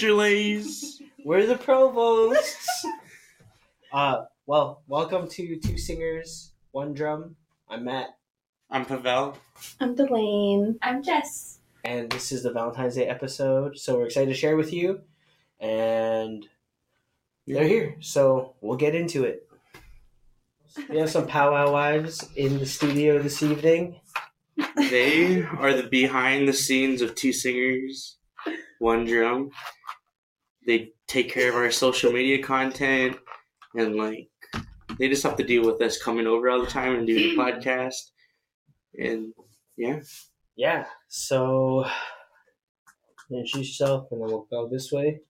We're the We're the provosts. uh, well, welcome to Two Singers, One Drum. I'm Matt, I'm Pavel. I'm Delaine. I'm Jess. and this is the Valentine's Day episode. So we're excited to share with you, and they're here. So we'll get into it. We have some powwow wives in the studio this evening. They are the behind the scenes of two singers, one drum. They take care of our social media content and like they just have to deal with us coming over all the time and doing the podcast. And yeah. Yeah. So introduce yourself, and then we'll go this way.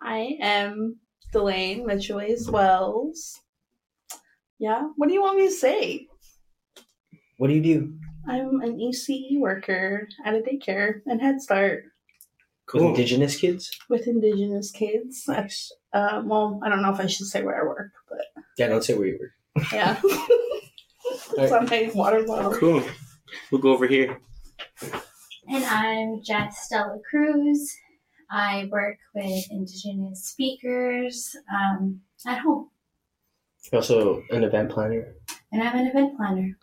I am Delaine Mitchellways Wells. Yeah, what do you want me to say? What do you do? I'm an ECE worker at a daycare and Head Start With Cool. Indigenous kids? with Indigenous kids. That's, uh, well, I don't know if I should say where I work, but Yeah, don't say where you work. yeah. it's on my water bottle. Cool. We'll go over here. And I'm Jess Stella Cruz. I work with Indigenous speakers um, at home, You're also an event planner. and I'm an event planner.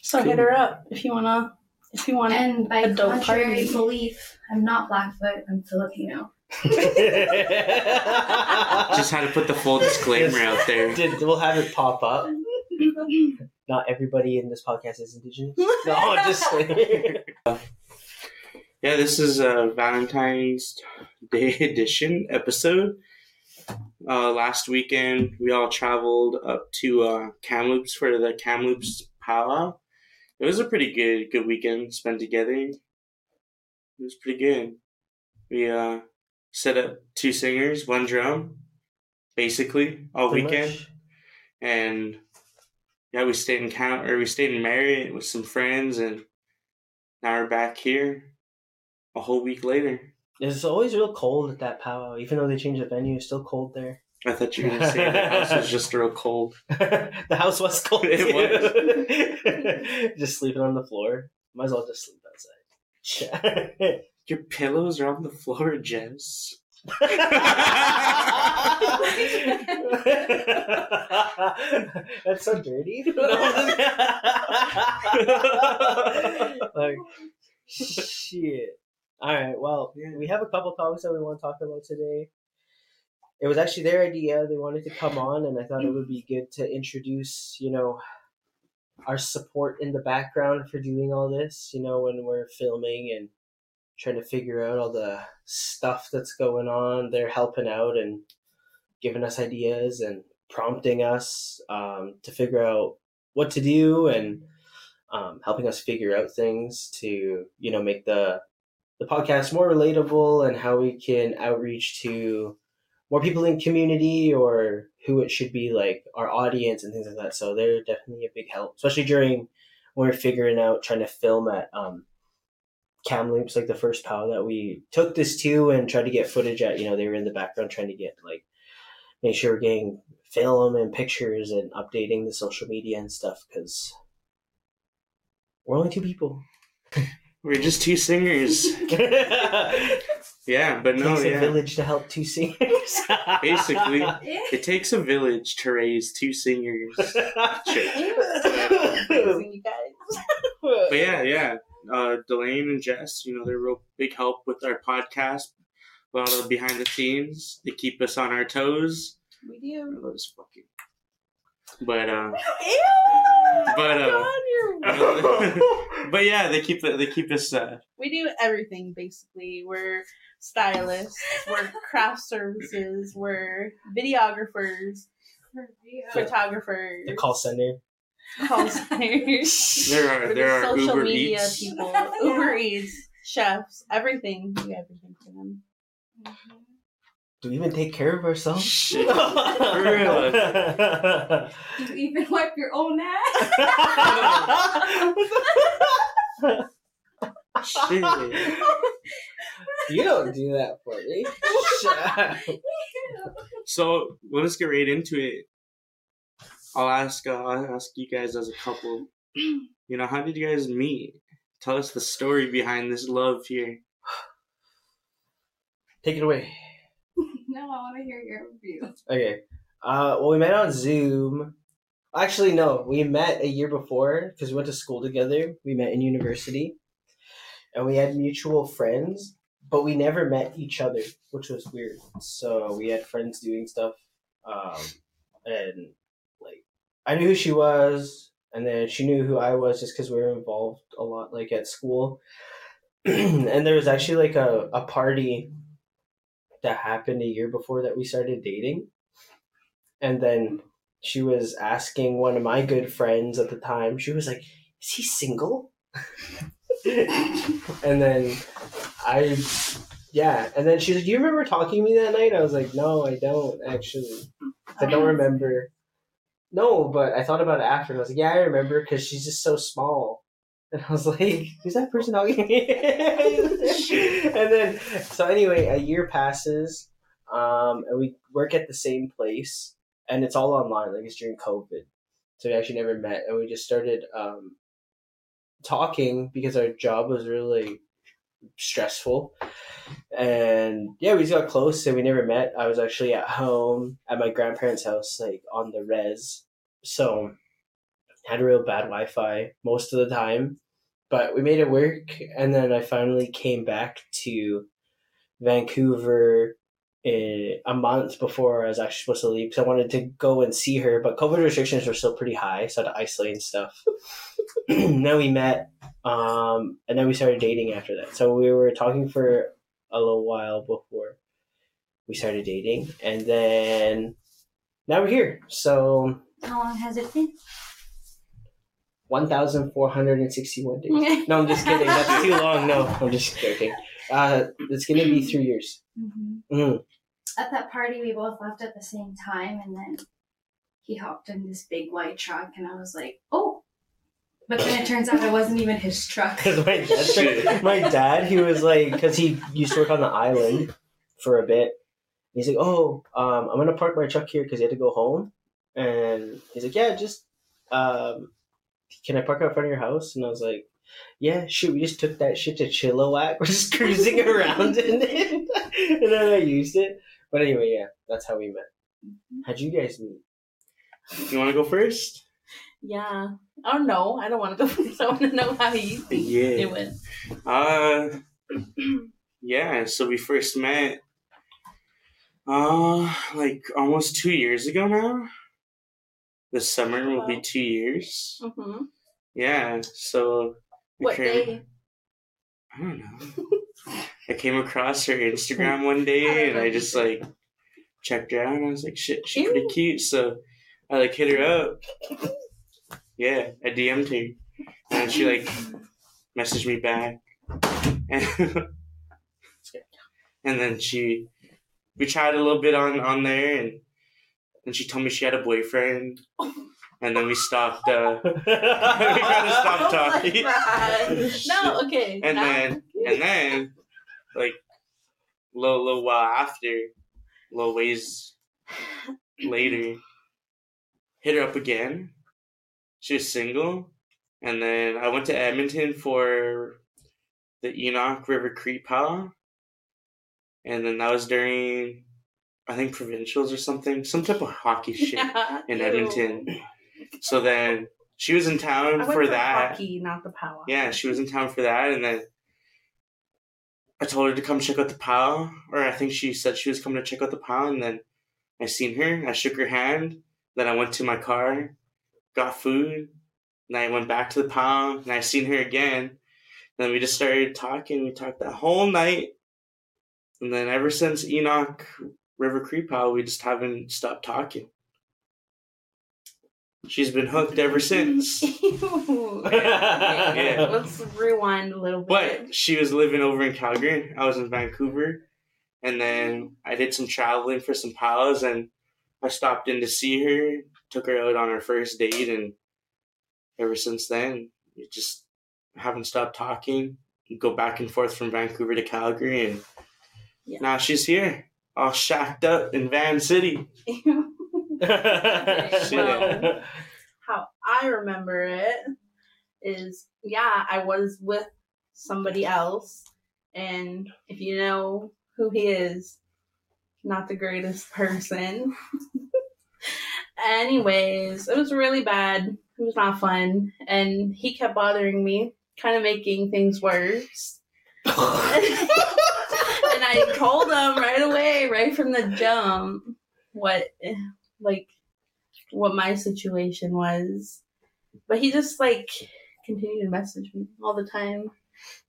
So hit her up if you wanna. If you want And by Adult contrary party. belief, I'm not Blackfoot. I'm Filipino. Just had to put the full disclaimer out there. Did, we'll have it pop up. Not everybody in this podcast is indigenous. No, I'm just kidding. Yeah, this is a Valentine's Day edition episode. Uh, last weekend, we all traveled up to uh, Kamloops for the Kamloops powwow. It was a pretty good good weekend spent together. It was pretty good. We uh, set up two singers, one drum, basically all Pretty weekend, much. and yeah, we stayed in count or we stayed in Marriott with some friends, and now we're back here a whole week later. It's always real cold at that powwow. Even though they changed the venue, it's still cold there. I thought you were gonna say the house was just real cold. the house was cold. It too. just sleeping on the floor. Might as well just sleep outside. Your pillows are on the floor, Jess. That's so dirty. like, shit. All right. Well, we have a couple topics that we want to talk about today. It was actually their idea. They wanted to come on, and I thought it would be good to introduce, you know, our support in the background for doing all this. You know, when we're filming and trying to figure out all the stuff that's going on, they're helping out and giving us ideas and prompting us um, to figure out what to do and um, helping us figure out things to you know make the the podcast more relatable and how we can outreach to more people in community or who it should be like our audience and things like that so they're definitely a big help especially during when we're figuring out trying to film at um Kamloops like the first pow that we took this to and tried to get footage at you know they were in the background trying to get like make sure we're getting film and pictures and updating the social media and stuff because we're only two people. We're just two singers. Yeah, but no, takes a yeah. village to help two singers. Basically. It takes a village to raise two singers. But yeah, yeah. Uh, Delaine and Jess, you know, they're real big help with our podcast. A lot of behind the scenes. They keep us on our toes. We do. Those fucking. But uh, Ew! But, uh, God, but yeah, they keep they keep us. Uh, we do everything basically. We're stylists, we're craft services, we're videographers, photographers, the call center. call centers. there are We're there the are social Uber media Eats. people, Uber Eats, chefs, everything. We do everything for them. Do we even take care of ourselves? Shit. For real. Do you even wipe your own ass? Shit. you don't do that for me. So well, let's get right into it. I'll ask. Uh, I'll ask you guys as a couple. You know, how did you guys meet? Tell us the story behind this love here. Take it away. No, I want to hear your review. Okay. Uh, well, we met on Zoom. Actually, no, we met a year before because we went to school together. We met in university, and we had mutual friends, but we never met each other, which was weird. So we had friends doing stuff, um, and like I knew who she was, and then she knew who I was just because we were involved a lot, like at school. and there was actually like a, a party that happened a year before that we started dating. And then she was asking one of my good friends at the time she was like is he single? And then i yeah and then she's like do you remember talking to me that night? I was like no i don't actually. I don't remember. No but i thought about it after and i was like yeah i remember because she's just so small and i was like who's that person talking and then so anyway a year passes um, and we work at the same place and it's all online like it's during covid. So we actually never met and we just started um, talking because our job was really stressful. And yeah we just got close and we never met. I was actually at home at my grandparents house like on the res. So had a real bad wi-fi most of the time but we made it work and then i finally came back to vancouver eh, a month before i was actually supposed to leave because i wanted to go and see her but covid restrictions were still pretty high so i had to isolate and stuff. Then we met um, and then we started dating after that. So we were talking for a little while before we started dating and then now we're here. So How long has it been? 1461 days no i'm just kidding that's too long no i'm just joking uh, it's gonna be three years hmm Mhm. At that party, we both left at the same time, and then he hopped in this big white truck, and I was like, "Oh!" But then it turns out it wasn't even his truck. Because my dad, my dad, he was like, because he used to work on the island for a bit. He's like, oh, um, I'm gonna park my truck here because he had to go home, and he's like, yeah, just, um, can I park out front of your house? And I was like, yeah, shoot, we just took that shit to Chilliwack. We're just cruising around in it, and then I used it. But anyway, yeah, that's how we met. How'd you guys meet? You want to go first? Yeah. Oh no, I don't want to go first. I want to know how you think Yeah. it went. Uh, yeah. So we first met, uh, like almost two years ago now. This summer will be two years. Mm-hmm. Yeah. So I What came- day? I don't know. I came across her Instagram one day and I just like checked her out and I was like, shit, she's pretty cute. So I like hit her up. Yeah, I DM'd her. And she like messaged me back. And, and then she we chatted a little bit on, on there and then she told me she had a boyfriend. And then we stopped uh gotta stop Oh my talking. God. no, okay. And now- then and then like little little while after, little ways later, hit her up again. She was single, and then I went to Edmonton for the Enoch River Cree Power, and then that was during I think provincials or something, some type of hockey shit Yeah, in ew. Edmonton. So then she was in town for that. hockey, not the power. Yeah, she was in town for that, and then I told her to come check out the POW, or I think she said she was coming to check out the POW, and then I seen her, I shook her hand, then I went to my car, got food, and I went back to the POW, and I seen her again, then we just started talking, we talked that whole night, and then ever since Enoch River Cree POW, we just haven't stopped talking. She's been hooked ever since. Ew. Yeah. Let's rewind a little bit. But she was living over in Calgary. I was in Vancouver. And then I did some traveling for some pals and I stopped in to see her, took her out on her first date and ever since then we just haven't stopped talking. Go back and forth from Vancouver to Calgary and Yeah. now she's here. All shacked up in Van City. Well, how I remember it is yeah, I was with somebody else, and if you know who he is. Not the greatest person. Anyways, it was really bad. It was not fun. And he kept bothering me, kind of making things worse. I told him right away, right from the jump, what like what my situation was. But he just like continued to message me all the time.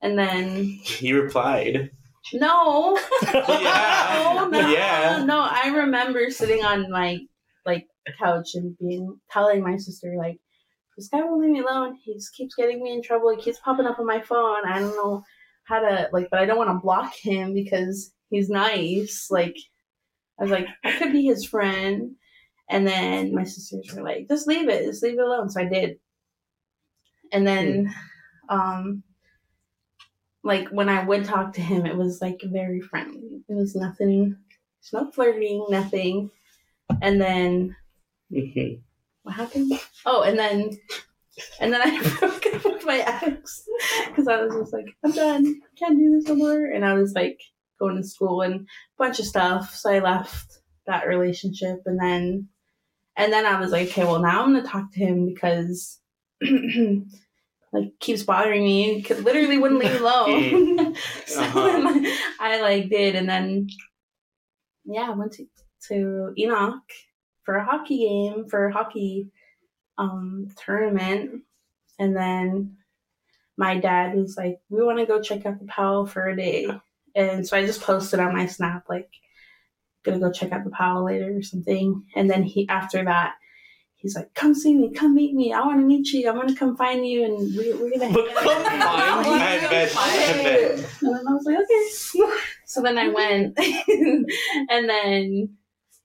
And then He replied. no, Yeah. no, no, Yeah. no. I remember sitting on my like couch and being telling my sister like, "This guy won't leave me alone. He just keeps getting me in trouble. He keeps popping up on my phone. I don't know how to like, but I don't want to block him because he's nice. Like, I was like, I could be his friend." And then my sisters were like, "Just leave it. Just leave it alone." So I did. And then, um, like when I would talk to him, it was like very friendly. It was nothing, it's no flirting, nothing. And then Mhm. what happened? Oh, and then and then I broke up with my ex because I was just like, I'm done, can't do this no more. And I was like going to school and a bunch of stuff, so I left that relationship. And then and then I was like, okay, well now I'm gonna talk to him because. like keeps bothering me could literally wouldn't leave alone so Uh-huh. then I like did and then yeah I went to, to Enoch for a hockey game for hockey um tournament and then my dad was like we want to go check out the Powell for a day and so I just posted on my snap like gonna go check out the Powell later or something and then he after that he's like come see me come meet me I want to meet you I'm gonna come find you and we, we're gonna hang But out." come find me? I bet, I bet. and then I was like, okay. So then I went, and then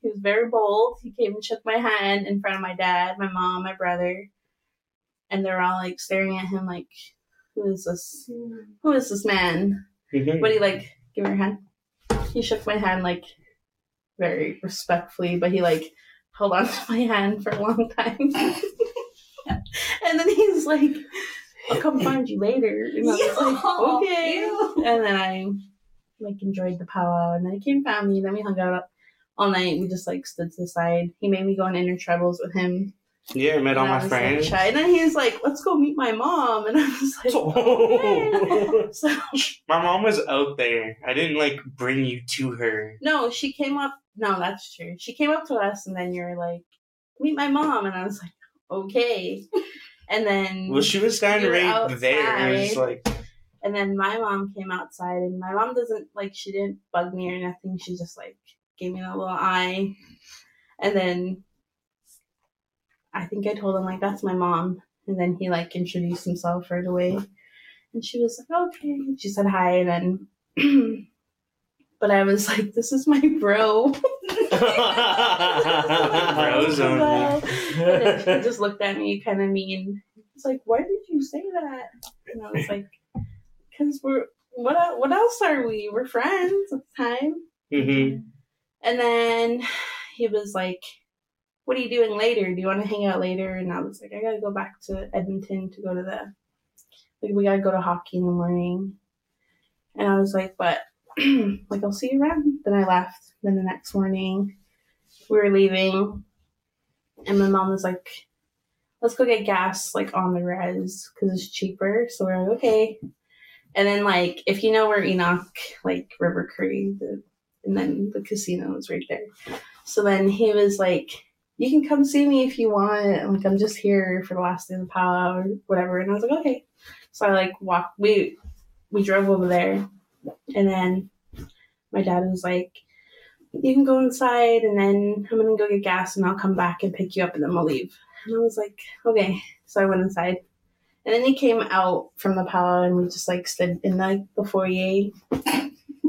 he was very bold. He came and shook my hand in front of my dad, my mom, my brother, and they're all like staring at him like, who is this? Who is this man? Mhm. But he like, give me your hand. He shook my hand like very respectfully, but he like held on to my hand for a long time. and then he's like, I'll come find you later. And I was like, okay. ew. And then I like enjoyed the powwow and then he came found me, and then we hung out all night. We just like stood to the side. He made me go on intertribals with him. Yeah, I met all And I my was, like, friends. And then he was like, let's go meet my mom. And I was like, okay. so my mom was out there. I didn't like bring you to her. No, she came up. No, that's true. She came up to us, and then you're like, "Meet my mom," and I was like, "Okay." And then, Well, she was You were right there. It was like, and then my mom came outside, and my mom doesn't like. She didn't bug me or nothing. She just like gave me that little eye, and then I think I told him like, "That's my mom," and then he like introduced himself right away, and she was like, "Okay." She said hi, and then. But I was like, "This is my bro." Bros only. Well, and then just looked at me kind of mean. It's like, why did you say that? And I was like, because we're what? What else are we? We're friends at the time. Mhm. And then he was like, "What are you doing later? Do you want to hang out later?" And I was like, "I gotta go back to Edmonton to go to the like we gotta go to hockey in the morning." And I was like, "But like I'll see you around." Then I left. Then the next morning, we were leaving, and my mom was like, "Let's go get gas like on the res because it's cheaper." So we're like, "Okay." And then like if you know where Enoch, like River Cree, the and then the casino was right there. So then he was like, "You can come see me if you want. Like I'm just here for the last day of the powwow or whatever." And I was like, "Okay." So I like walked. We we drove over there, and then my dad was like, "You can go inside, and then I'm gonna go get gas, and I'll come back and pick you up, and then we'll leave." And I was like, "Okay." So I went inside. And then he came out from the powwow, and we just like stood in like the foyer.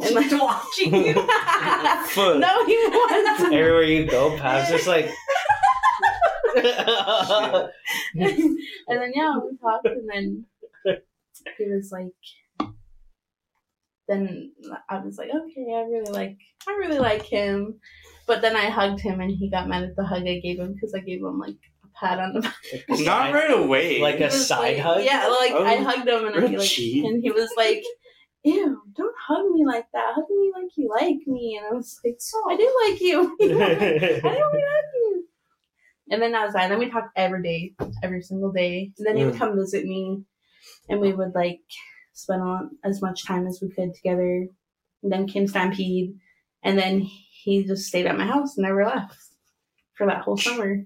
And like watching you. Foot. no, he wasn't. Everywhere you go, Pav's just like. and then yeah, we talked, and then he was like, then I was like, okay, I really like, I really like him. But then I hugged him, and he got mad at the hug I gave him because I gave him like a pat on the back. Not right away. Like a side like- hug? Yeah, like I Oh, hugged him, and he like, and he was like, "Ew, don't hug me like that. Hug me like you like me. And I was like, So I do like you. I do like you. And then I was like, then we talked every day, every single day. And then he would Mm. come visit me, and we would like spend on as much time as we could together. And then came Stampede, and then he just stayed at my house and never left for that whole summer.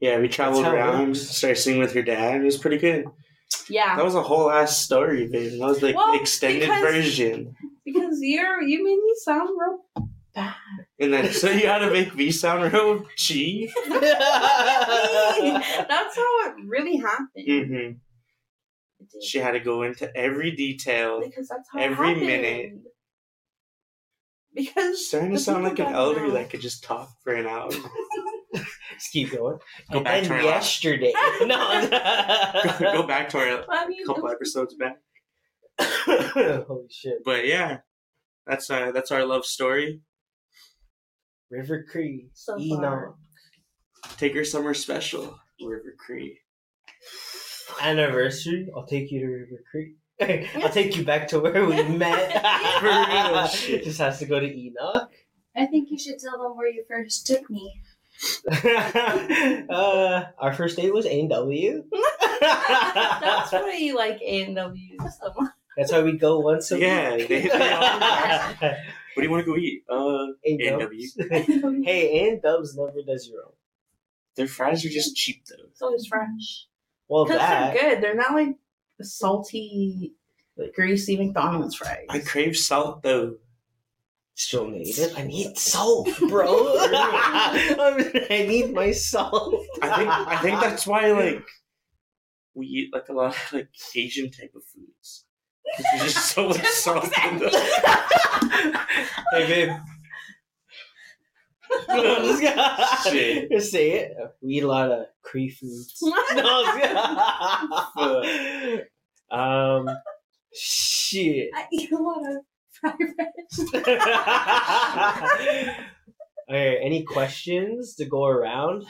Yeah, we traveled around, works. started singing with your dad. It was pretty good. Yeah, That was a whole ass story, babe. That was like Well, extended because- version. because you're you made me sound real bad. And then so you had to make me sound real cheap. That's how it really happened. hmm It. She had to go into every detail. because that's how every minute. Because Starting to sound like an elder that could just talk for an hour. Just keep going. Go and back then to our yesterday. no. go, go back to our I couple it- episodes back. Holy shit. But yeah, that's uh that's our love story. River Cree. So Enoch. far. Take your summer special, River Cree. Anniversary. I'll take you to River Cree. I'll take you back to where we met. For. Just has to go to Enoch. I think you should tell them where you first took me. uh, our first date was A and W. That's why you like A and W so much. That's why we go once a Yeah, week. they- they What do you want to go eat? Uh, A&W. A&W. hey, and Dubs never does your own. their fries are just cheap though. It's always fresh. Well, Because that they're good. They're not like salty, greasy McDonald's fries. I crave salt though. Still native. I need salt, bro. I need my salt. I think I think that's why like we eat like a lot of like Asian type of foods. 'Cause There's just so much salt in them. hey, babe. I'm just gonna Shit. just say it. We eat a lot of Cree foods. No, um, shit. I eat a lot of fried rice. Any questions to go around?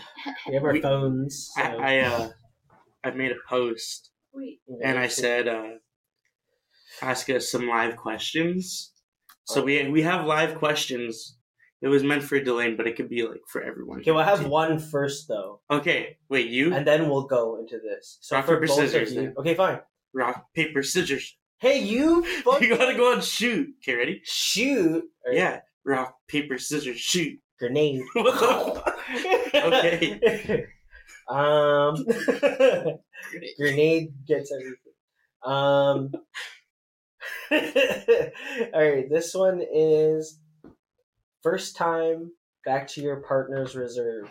We have our We- phones. So. I, I uh I made a post Wait, and I said uh ask us some live questions. So we we have live questions. It was meant for Delaine, but it could be like for everyone. Okay, we'll have one first though, Okay, wait, you and then we'll go into this. So Rock, for paper, both of scissors, you- then. Okay, fine. rock paper scissors. Hey, you. fuck- You gotta go and shoot. Okay, ready? shoot. Or Yeah, rock paper scissors shoot. Grenade. What the? Okay. um. grenade gets everything. Um. all right, this one is first time back to your partner's reserve.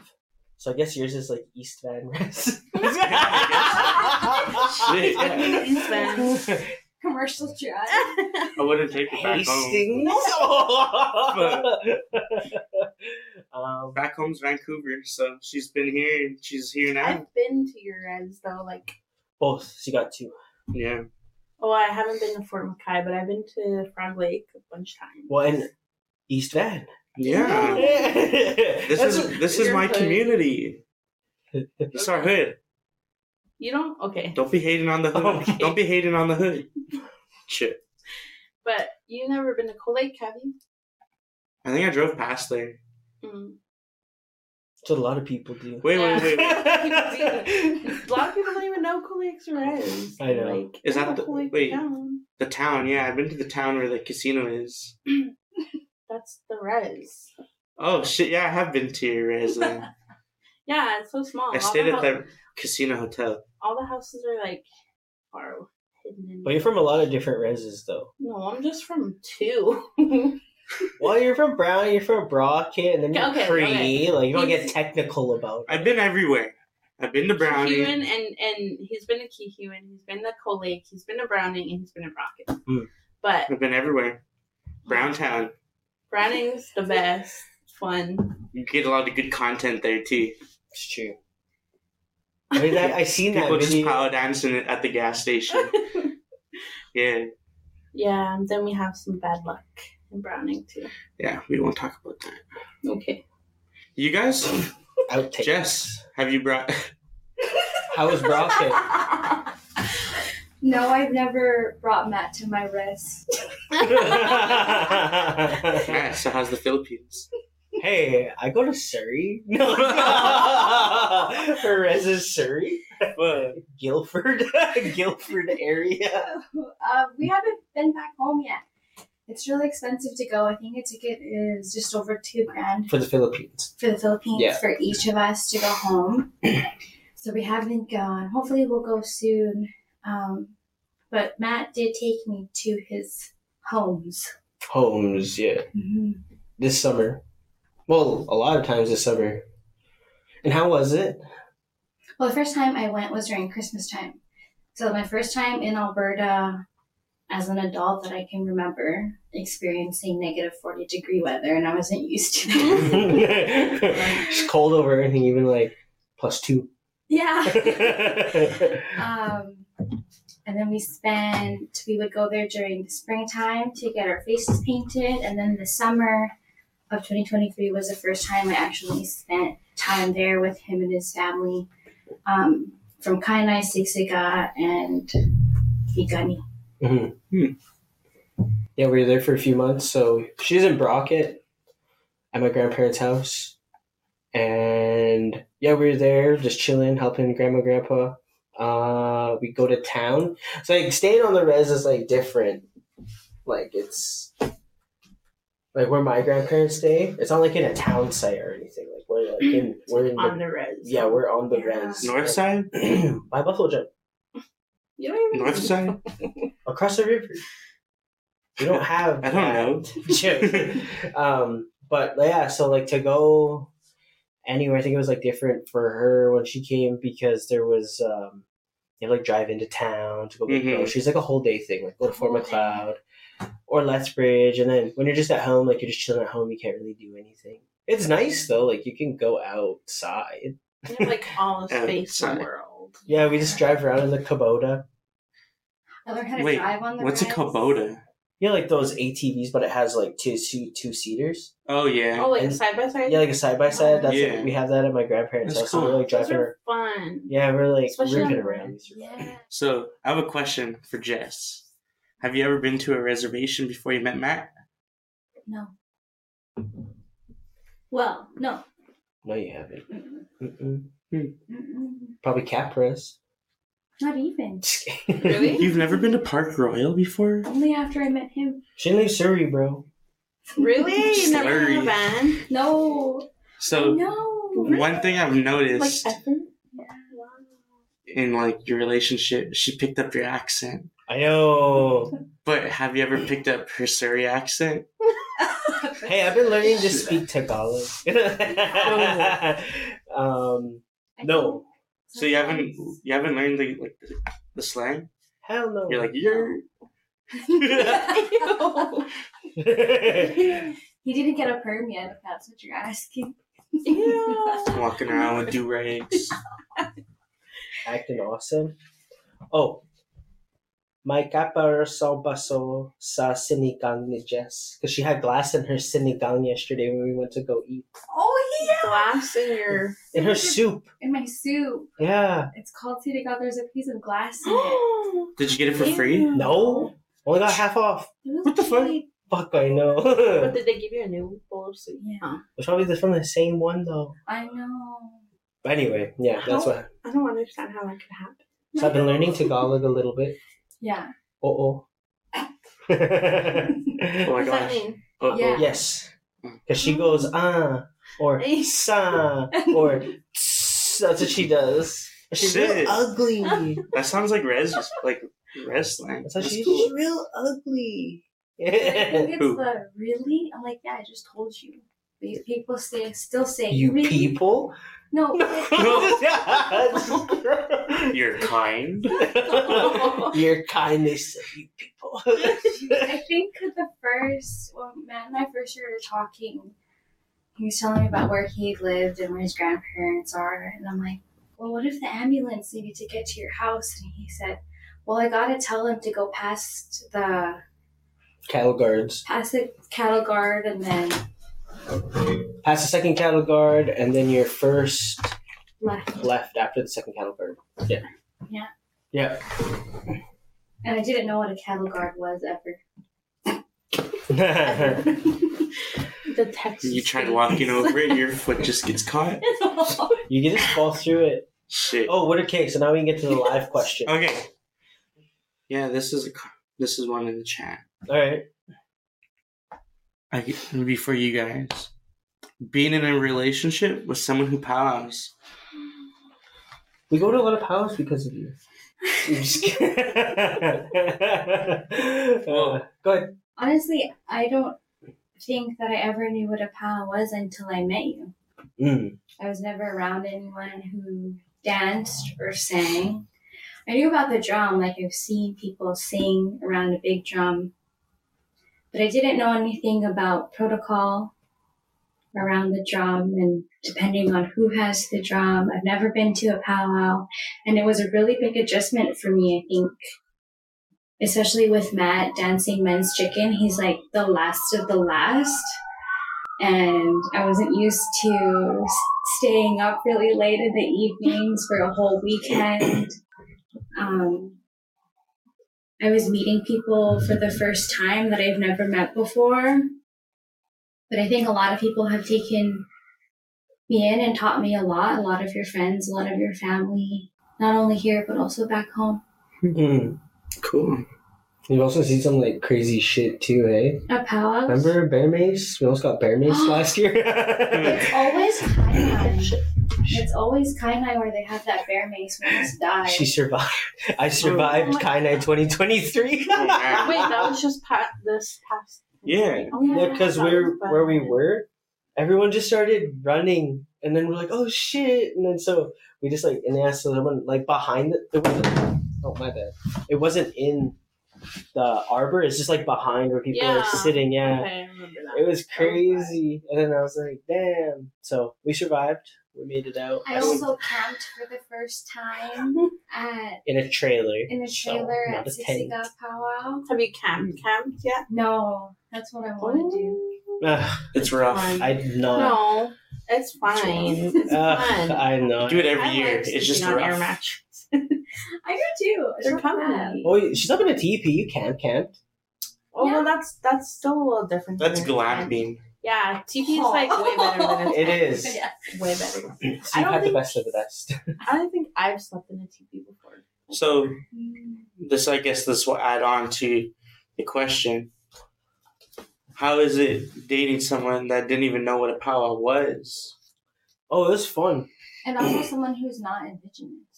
So I guess yours is like East Van Res. Shit. East Van. Commercial drive. I wouldn't take it back home. Hastings. um, Back home's Vancouver, so she's been here and she's here now. I've been to your res though, like both. She got two. Yeah. oh, I haven't been to Fort McKay, but I've been to Frog Lake a bunch of times. Well, and East Van. Yeah. This That's is what- this is my hood. community. It's our hood. You don't okay, Don't be hating on the hood. Okay. Don't be hating on the hood. Shit. but you never been to Cold Lake, have you? I think I drove past there. Mm. That's what a lot of people do. Wait, wait, wait. wait. A lot of people don't even know Cold Lake's a. I know. Like, Is that the- Lake wait. town? The town, yeah. I've been to the town where the casino is. That's the res. Oh shit, yeah, I have been to your res then. Yeah, it's so small. I All stayed the at hou- the casino hotel. All the houses are like far hidden. But you're from a lot of different reses, though. no, I'm just from two. Well, you're from Brown, you're from Brockett, and then you're Okay, Cree. okay. Like, you don't get technical about it. I've been everywhere. I've been to Brownie. Kehewin and and he's been to Kehewin, he's been to Cold Lake, he's been to Browning, and he's been to Brockett. Hmm. But I've been everywhere. Browntown. Browning's the best. It's fun. You get a lot of good content there too. It's true. I mean, that, I seen that People just power dancing at the gas station. Yeah, yeah, and then we have some bad luck in Browning too. yeah. We won't talk about that. Okay. You guys, Outtake. Jess, have you brought? How was Brockett? No, I've never brought Matt to my res. Alright, so how's the Philippines? Hey, I go to Surrey. No, her res is Surrey, Guildford, Guildford area. Uh, we haven't been back home yet. It's really expensive to go. I think a ticket is just over two grand For the Philippines. for the Philippines Yeah. for each of us to go home. so we haven't gone. Hopefully, we'll go soon. Um, but Matt did take me to his homes. Homes, yeah. This summer. Well, a lot of times this summer. And how was it? Well, the first time I went was during Christmas time. So my first time in Alberta as an adult that I can remember experiencing negative 40 degree weather and I wasn't used to that. it's cold over anything, even like plus two. yeah. Um, and then we spent, we would go there during the springtime to get our faces painted. And then the summer of 2023 was the first time I actually spent time there with him and his family um, from Kainai, Siksika, and Piikani. Yeah, we were there for a few months. So she's in Brockett at my grandparents' house. And yeah, we were there just chilling, helping grandma grandpa. Uh, we go to town. So like staying on the res is like different. Like it's like where my grandparents stay. It's not like in a town site or anything. Like we're like in we're in on the, the res. yeah we're on the Yeah. res. North side? by Buffalo Jump You don't even North side? across the river. We don't have. I don't know. um, but yeah, so like to go anywhere, I think it was like different for her when she came because there was um, you know, like drive into town to go get Mhm. groceries, like a whole day thing, like go to Fort Whole day. Macleod or Lethbridge, and then when you're just at home, like you're just chilling at home, you can't really do anything. It's nice though, like you can go outside. You have like all the Yeah, space in the world. Yeah, we just drive around in the Kubota. I learned how to Wait, drive on the what's a res. Kubota? Yeah, like those ATVs, but it has like two two, two seaters. Oh, yeah. Oh, like And- side by side. Yeah, like a side by side. That's Yeah. it. We have that at my grandparents' That's house. So we're cool. like Those driving. are fun. Yeah, we're like Especially ripping on around. Yeah. So, I have a question for Jess. Have you ever been to a reservation before you met Matt? No. Well, no. No, you haven't. Mm-mm. Mm-mm. Mm-mm. Probably Capras. Not even. Really? You've never been to Park Royal before? Only after I met him. She lives Surrey, bro. Really? You never had a Slurry. van? No. So, no. one thing I've Like noticed ever? in like your relationship, she picked up your accent. I know. But have you ever picked up her Surrey accent? Hey, I've been learning to speak Tagalog. um, no. So you haven't you haven't learned the like the, the slang? Hell no. You're like you're Ew. He didn't get a perm yet, if that's what you're asking. Ew. walking around with do rags. Acting awesome. Oh. May kaparaso baso sa sinigang ni Jess. Because she had glass in her sinigang yesterday when we went to go eat. Oh, yeah. Glass in your. In her soup. In my soup. Yeah. It's called Sirigal. There's a piece of glass in it. Did you get it for free? Ew. No. Only got half off. What the fuck? Fuck, I know. But did they give you a new bowl of soup? Yeah. It's probably the- from the same one though. I know. But anyway, yeah, that's what. I don't understand how that could happen. So I've been learning Tagalog a little bit. Yeah. Oh oh. Oh my what does that gosh. mean? Uh-oh. Yeah. yes, because she goes ah or sa or tss. that's what she does. She's real ugly. That sounds like res like res slang. That's how That's she's cool. real ugly. I think it's Who? the really. I'm like, yeah, I just told you. Pe- People say still say you really? people. No. You're kind. Your kindness, you people. I think the first when Matt and I first started talking, he was telling me about where he lived and where his grandparents are, and I'm like, well, what if the ambulance needed to get to your house? And he said, well, I gotta tell him to go past the cattle guards. past the cattle guard and then Past the second cattle guard, and then your first left. left after the second cattle guard. Yeah. Yeah. Yeah. And I didn't know what a cattle guard was ever. the text. You tried walking over it, your foot just gets caught. you can just fall through it. Shit. Oh, what a okay, so now we can get to the live question. Okay. Yeah, this is a this is one in the chat. Alright. I it would be for you guys. Being in a relationship with someone who powwows. We go to a lot of powers because of you. I'm just kidding. Uh, go ahead. Honestly, I don't think that I ever knew what a pal was until I met you. Mm. I was never around anyone who danced or sang. I knew about the drum, like I've seen people sing around a big drum, but I didn't know anything about protocol around the drum and depending on who has the drum. I've never been to a powwow, and it was a really big adjustment for me, I think. Especially with Matt dancing men's chicken, he's like the last of the last and I wasn't used to staying up really late in the evenings for a whole weekend. Um, I was meeting people for the first time that I've never met before, but I think a lot of people have taken me in and taught me a lot. A lot of your friends, a lot of your family, not only here but also back home. Mm. Cool. You've also seen some like crazy shit too, hey? At powwows, Remember bear mace? We almost got bear mace last year. it's always Kainai. It's always Kainai where they have that bear mace when it's died. she survived. I survived Oh my- Kainai 2023. Oh. Wait, that was just pa- this past. Yeah. Oh, Yeah, because that we're bad. where we were, everyone just started running, and then we're like, "Oh shit!" And then so we just like and they asked someone like behind the. It wasn't, oh my bad. It wasn't in the arbor. It's just like behind where people Yeah. are sitting. Yeah, Okay, I remember that. it was That bad. crazy. and then I was like, "Damn!" So we survived. We made it out I also camped for the first time at in a trailer. in a trailer not at a. Siksika Powwow. Have you camped camped yet? No, that's what I want to do. Ugh, It's rough. Fine. I not. No, it's fine. It's Ugh, fun. I know. Do it every I year. like it's just sleeping air rough. Mattress. I do too. They're not bad. comfy. Oh, she's up in a TP. You can't camp. Oh, Yeah. well, that's that's still a little different. That's than camping. glamping. Yeah, TP is like way better than a It tent. Yeah. Way better. So you've don't had the best of the best. I don't think I've slept in a TP before. So this, I guess, this will add on to the question: How is it dating someone that didn't even know what a powwow was? Oh, it was fun. And also someone who's not indigenous.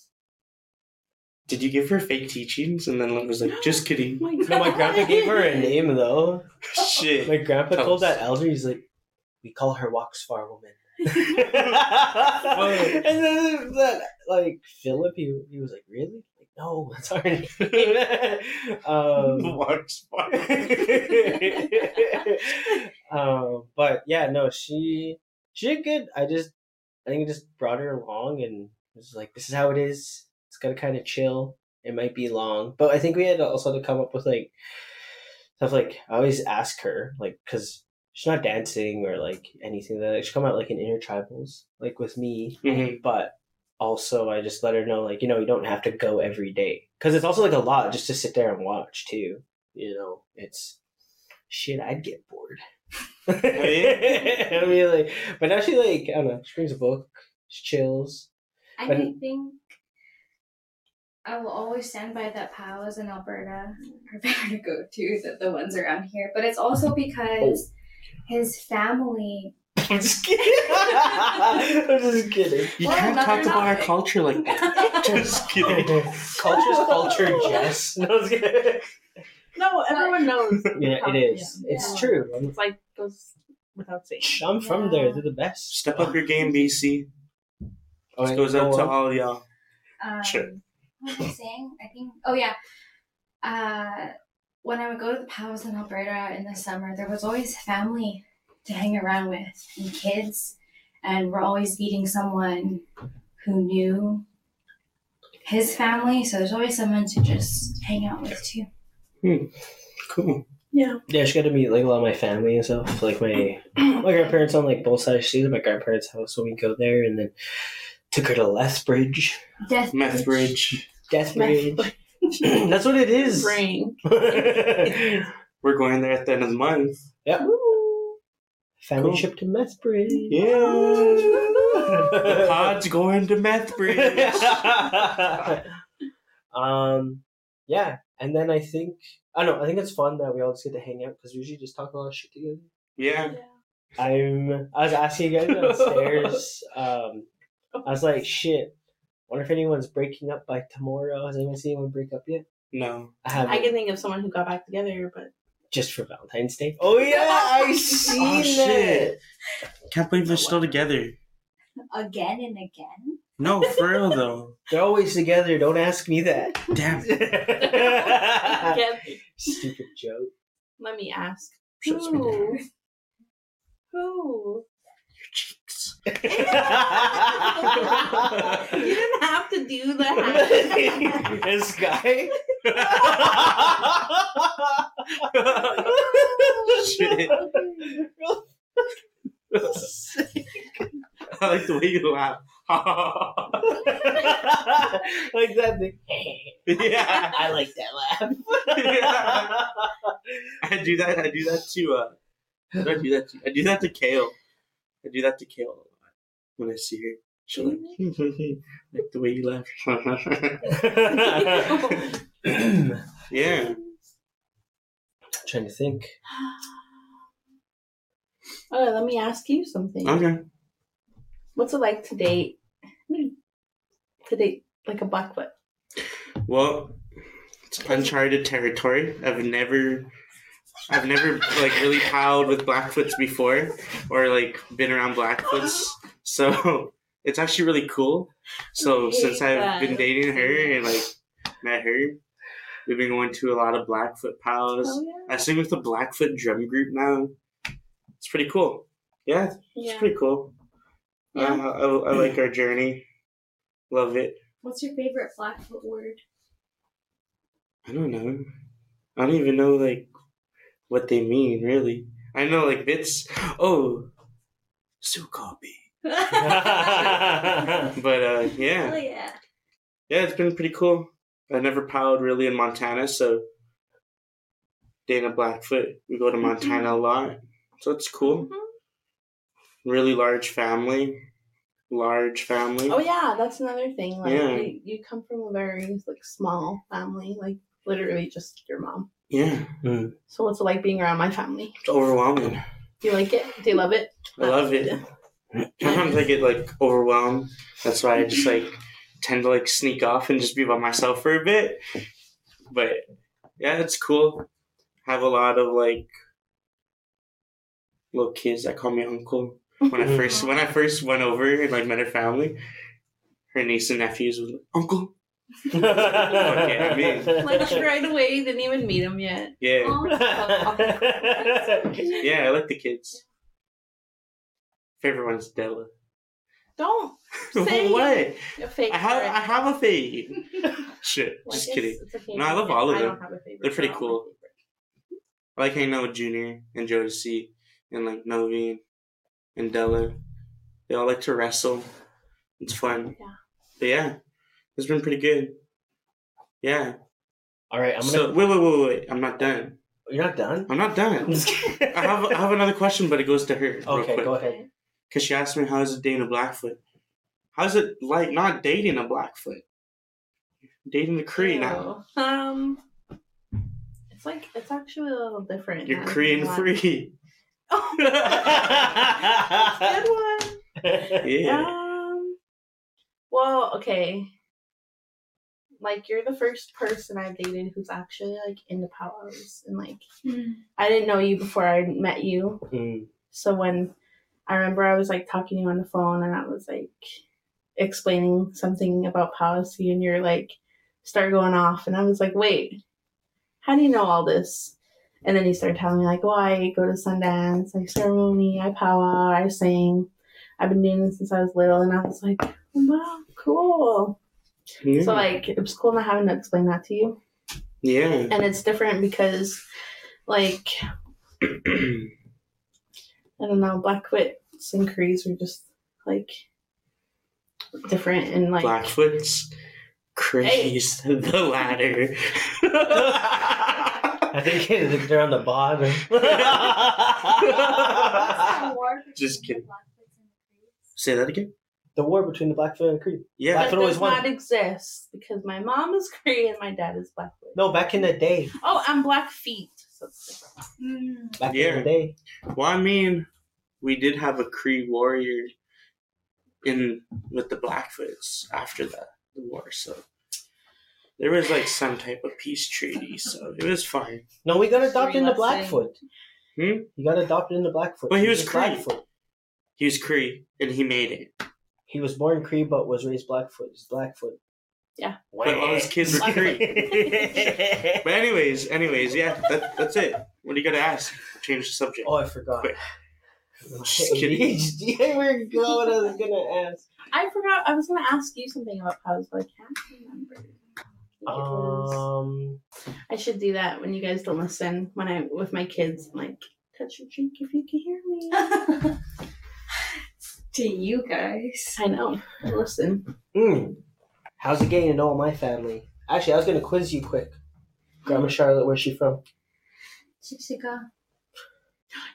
Did you give her fake teachings and then was like, "Just kidding"? Oh my No, my grandpa gave her a name though. Shit. My grandpa Tell told us. that elder, he's like, we call her Waxfar woman. and then that like Philip, he, he was like, really? Like, no, that's our name. um, Watch um, but yeah, no, she she did good. I just I think I just brought her along and was like, this is how it is. It's gotta kind of chill. It might be long, but I think we had also to come up with like stuff like I always ask her like because she's not dancing or like anything that like, she come out like in intertribals like with me, Mhm. but also I just let her know like you know you don't have to go every day because it's also like a lot just to sit there and watch too. You know, it's shit. I'd get bored. I mean, like, but now she like I don't know. She brings a book. She chills. I But- think I will always stand by that powwows in Alberta are better to go to than the ones around here. But it's also because his family I'm just kidding. I'm just kidding. You Well, can't talk they're about our culture like that. Just kidding. Culture's culture, Jess. No, it's good. No, everyone knows. Yeah, it is. Yeah. It's Yeah. true. I'm, It's like goes without saying. I'm from there. They're the best. Step up your game, BC. Oh, This goes go out to all y'all. Um, Sure. What was I saying? I think. Oh yeah. Uh, when I would go to the powwows in Alberta in the summer, there was always family to hang around with and kids, and we're always meeting someone who knew his family. So there's always someone to just hang out with too. Cool. Yeah. Yeah, she got to meet like a lot of my family and stuff. Like my my grandparents on like both sides. She's at my grandparents' house when we go there, and then took her to Lethbridge, Death Meth Bridge. Deathbridge. That's what it is. Frank. We're going there at the end of the month. Ooh. Family Cool. trip to Methbridge. Yeah. the pod's going to Methbridge. um, yeah, and then I think I don't know. I think it's fun that we all just get to hang out because we usually just talk a lot of shit together. yeah. I'm. I was asking you guys downstairs. um, I was like, shit. Wonder if anyone's breaking up by tomorrow. Has anyone seen anyone break up yet? No. I haven't. I can think of someone who got back together, but just for Valentine's Day. Oh yeah, oh, I seen Oh, that. shit. Can't believe they're still together. Again and again. No, for real though. They're always together. Don't ask me that. Damn. Again, Stupid joke. let me ask. Who? Who? Your cheeks. You didn't have to do that. this guy. Shit. I like the way you laugh. like that thing. yeah. I like that laugh. Yeah. I do that. I do that to. Uh, I do that. To, I do that to Kale. I do that to Kale a lot when I see her. She'll like, like the way you laugh. yeah. Trying to think. Oh, let me ask you something. Okay. What's it like to date? To date like a Blackfoot? Well, it's uncharted territory. I've never, I've never like really palled with Blackfoots before, or like been around Blackfoots. So it's actually really cool. So since I've been dating her and like met her, we've been going to a lot of Blackfoot pals. Oh yeah. I sing with the Blackfoot drum group now. It's pretty cool. Yeah, it's Yeah. pretty cool. Yeah. Uh, I, I like our journey. Love it. What's your favorite Blackfoot word? I don't know. I don't even know like what they mean really. I know like bits. Oh, Sukobi. But uh, yeah, Oh yeah. yeah, it's been pretty cool. I never powed really in Montana, so Dana Blackfoot. We go to Montana a lot, so it's cool. Mhm. Really large family, large family. Oh yeah, that's another thing. Like Yeah. you, you come from a very like small family, like literally just your mom. Yeah, So what's it like being around my family? it's overwhelming. Do you like it? Do you love it? I love it. Sometimes I get like overwhelmed. That's why I just like tend to like sneak off and just be by myself for a bit. But yeah, it's cool. Have a lot of like little kids that call me uncle. When I first when I first went over and like met her family, her niece and nephews was like, Uncle. Okay, I mean- like right away, didn't even meet him yet. Yeah. Oh, Yeah, I like the kids. Favorite one's Della. don't say what? a fake. I have I have a fave. Shit, Like, just kidding. it's a favorite. No, I love all of I them. don't have a favorite. They're pretty cool. I like hanging out with Junior and Josie and like Novi and Della. They all like to wrestle. It's fun. Yeah. But yeah, it's been pretty good. Yeah. All right, I'm gonna. So wait, wait, wait, wait, wait. I'm not done. You're not done. I'm not done. I have I have another question, but it goes to her. Okay, go ahead. Because she asked me how is it dating a Blackfoot? How's it like not dating a Blackfoot? Dating the Cree now. Um, it's like it's actually a little different. You're now that Korean free. Oh, good one. yeah. Um. Well, okay. Like you're the first person I've dated who's actually like into powers, and like I didn't know you before I met you. Mm. So when I remember I was like talking to you on the phone and I was like explaining something about policy and you're like start going off and I was like, wait, how do you know all this? And then you started telling me like, oh, I go to Sundance, like ceremony, I power, I sing. I've been doing this since I was little and I was like, wow, cool. Yeah. So like it was cool not having to explain that to you. yeah. And it's different because like I don't know, Blackfoot's and Crees were just like different and like Blackfoots. Craze the ladder. I think they're on the bottom. Just kidding. Say that again. the war between the Blackfoot and the Cree. Yeah. That Blackfoot always does won. not exist because my mom is Cree and my dad is Blackfoot. No, back in the day. Oh, I'm Blackfeet. So different. Mm. Back Yeah. in the day. Well, I mean, we did have a Cree warrior in with the Blackfoots after the, the war, so there was like some type of peace treaty, so it was fine. No, we got adopted into Free lesson. Blackfoot. Hmm? You got adopted into Blackfoot. But he was He's Cree. Blackfoot. He was Cree, and he made it. He was born Cree but was raised Blackfoot. He's Blackfoot. Yeah. But all his kids were Cree. But anyways, anyways, yeah, that, that's it. What do you got to ask? Change the subject. oh, I forgot. Quick. Just kidding. you ever go what I was gonna ask? I forgot. I was going to ask you something about powers, but I can't remember. I think it was- Um, I should do that when you guys don't listen. When I with my kids, I'm like, touch your cheek if you can hear me. to you guys. I know. Listen. mm, how's it getting to know my family? Actually, I was gonna quiz you quick. Grandma Charlotte, where's she from? Jessica.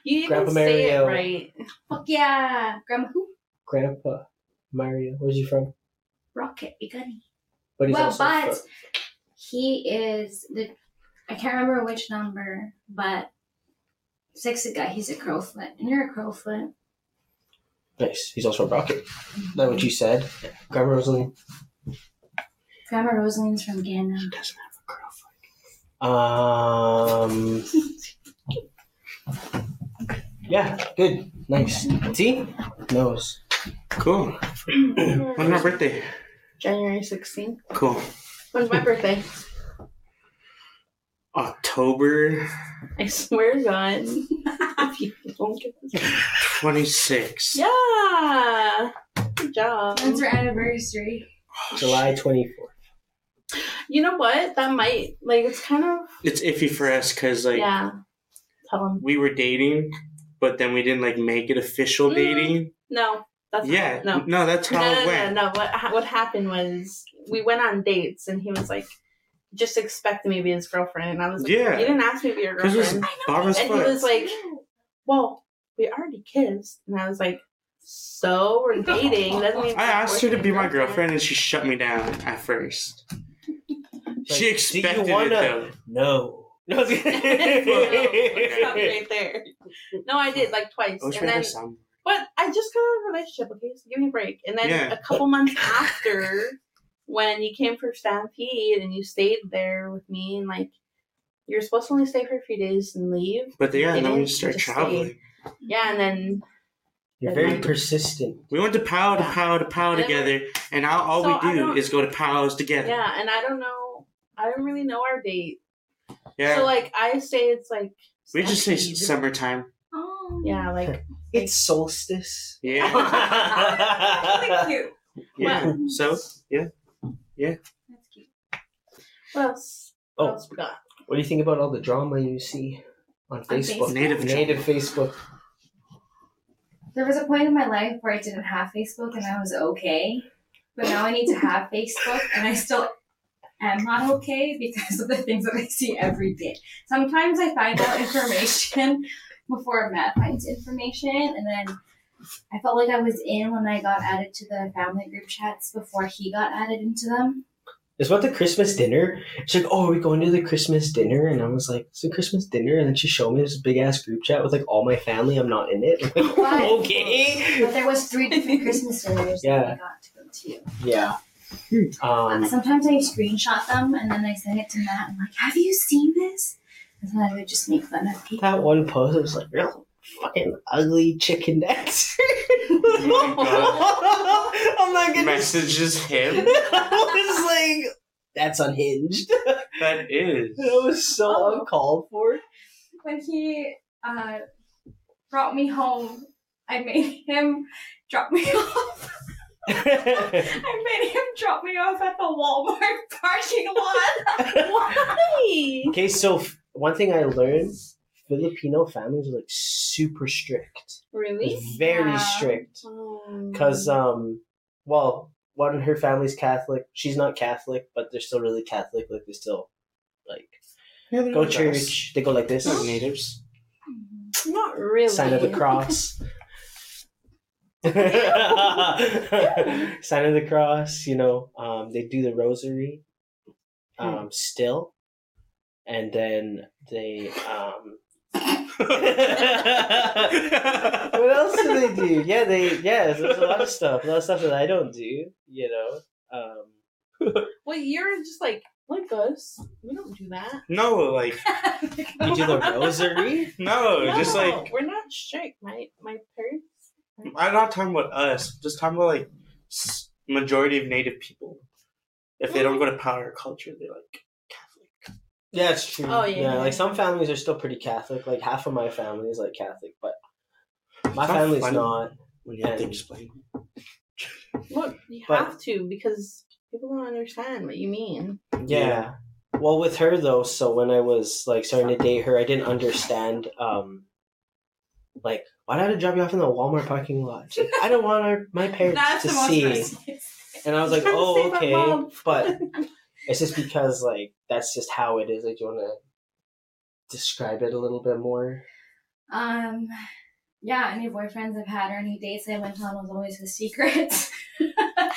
You even Grandpa say it Mario. right. Fuck yeah. Grandma who? Grandpa Mario, where's he from? Brocket Piikani. But he's Well, but from- he is the I can't remember which number, but sexy guy, he's a crowfoot. And you're a crowfoot. nice. He's also from Rocket. Is that what you said? Grandma Rosalie. Grandma Rosalind's from Kainai. She doesn't have a girlfriend. Um. Yeah, good, nice. See, Nose. Cool. When's my birthday? January 16th. Cool. When's my birthday? October I swear to God. if you don't get this. 26th. Yeah. Good job. When's our anniversary? July twenty fourth. You know what? That might like it's kind of It's iffy for us because like yeah. Tell them we were dating, but then we didn't like make it official Mm. dating. no. That's Yeah, no. no, that's No, how no, it went. no, no. What what happened was we went on dates and he was like, just expect me to be his girlfriend, and I was like, Yeah. you didn't ask me to be your Because it was girlfriend. And he was like, well, we already kissed, and I was like, so we're dating. Doesn't mean I asked her to be my girlfriend, and she shut me down at first. She do you expected wanna- it though. No. No. Stop right there. No, I did like twice, I wish and then a. But I just got out of a relationship, okay? So give me a break. And then Yeah. a couple months after, when you came for Stampede and you stayed there with me, and like, you're supposed to only stay for a few days and leave. But yeah, and then we didn't, start just traveling. Yeah, and then. You're very persistent. We went to POW to POW to POW together, and now all So we do is go to POWs together. Yeah, and I don't know. I don't really know our date. Yeah. So, like, I say it's like. we just say Stampede. summertime. Oh. Yeah, like. It's solstice. Yeah. Really cute. yeah. So yeah, yeah. That's cute. What else? What Oh, else we got? what do you think about all the drama you see on Facebook? Facebook? Native Native Facebook. There was a point in my life where I didn't have Facebook and I was okay. But now I need to have Facebook and I still am not okay because of the things that I see every day. Sometimes I find out information before Matt finds information and then I felt like I was in when I got added to the family group chats before he got added into them. It's about the Christmas dinner. She's like, "Oh, are we going to the Christmas dinner?" And I was like, "It's a Christmas dinner." And then she showed me this big ass group chat with like all my family. I'm not in it. Like, okay. But there was three different Christmas dinners Yeah. that I got to go to. Yeah. Um, Sometimes I screenshot them and then I send it to Matt. I'm like, "Have you seen this?" And then I would just make fun of people. that one post was like, real fucking ugly chicken dancer. I'm not gonna. messages him. I was like, that's unhinged. that is. That was so Oh. uncalled for. when he uh, brought me home, I made him drop me off. I made him drop me off at the Walmart parking lot. Why? okay, so f- one thing I learned: Filipino families are like super strict. Really? Like, very Yeah. strict. Um, Cause um, well, one her family's Catholic. She's not Catholic, but they're still really Catholic. Like they still like Yeah, go like us. church. They go like this. Like natives. Not really. Sign of the cross. Sign of the cross, you know. Um, they do the rosary, um, still, and then they. Um, what else do they do? Yeah, they yeah. There's a lot of stuff. A lot of stuff that I don't do. You know. Um, Well, you're just like like us. We don't do that. No, like you do the rosary. no, No, just like we're not strict. My my parents. I'm not talking about us. Just talking about like majority of native people. If they don't go to power culture, they're like Catholic. Yeah, it's true. Oh, yeah, yeah. yeah. Like some families are still pretty Catholic. Like half of my family is like Catholic, but my It's not family's funny not. When you have to explain. Well, you But- have to because people don't understand what you mean. Yeah. Yeah. Well, with her though, so when I was like starting to date her, I didn't understand. um Like, why did I drop you off in the Walmart parking lot? She's like, I don't want our, my parents That's to the most see. personal. And I was like, oh, okay. But it's just because like that's just how it is. Like, do you want to describe it a little bit more? Um, yeah, any boyfriends I've had or any dates I went on was always a secret.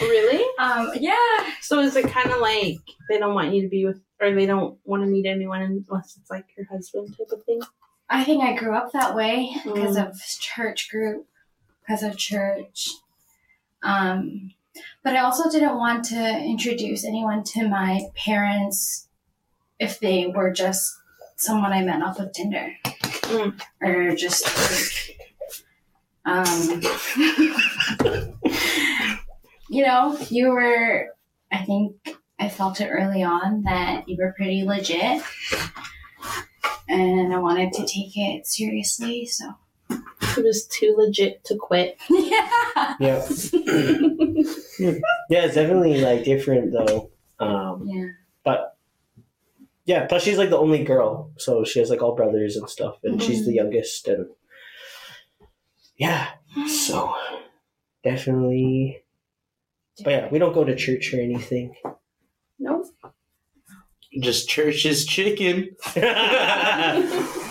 really? um, yeah, So is it kind of like they don't want you to be with, or they don't want to meet anyone unless it's like your husband type of thing? I think I grew up that way because Mm. of church group, because of church. Um, but I also didn't want to introduce anyone to my parents if they were just someone I met off of Tinder Mm. or just um, you know, you were. I think I felt it early on that you were pretty legit and I wanted to take it seriously. So It was too legit to quit. yeah, Yeah. yeah, it's definitely like different though. Um, yeah. but yeah, plus she's like the only girl, so she has like all brothers and stuff, and she's the youngest, and yeah, so definitely. But yeah, we don't go to church or anything. Nope. Just church's chicken.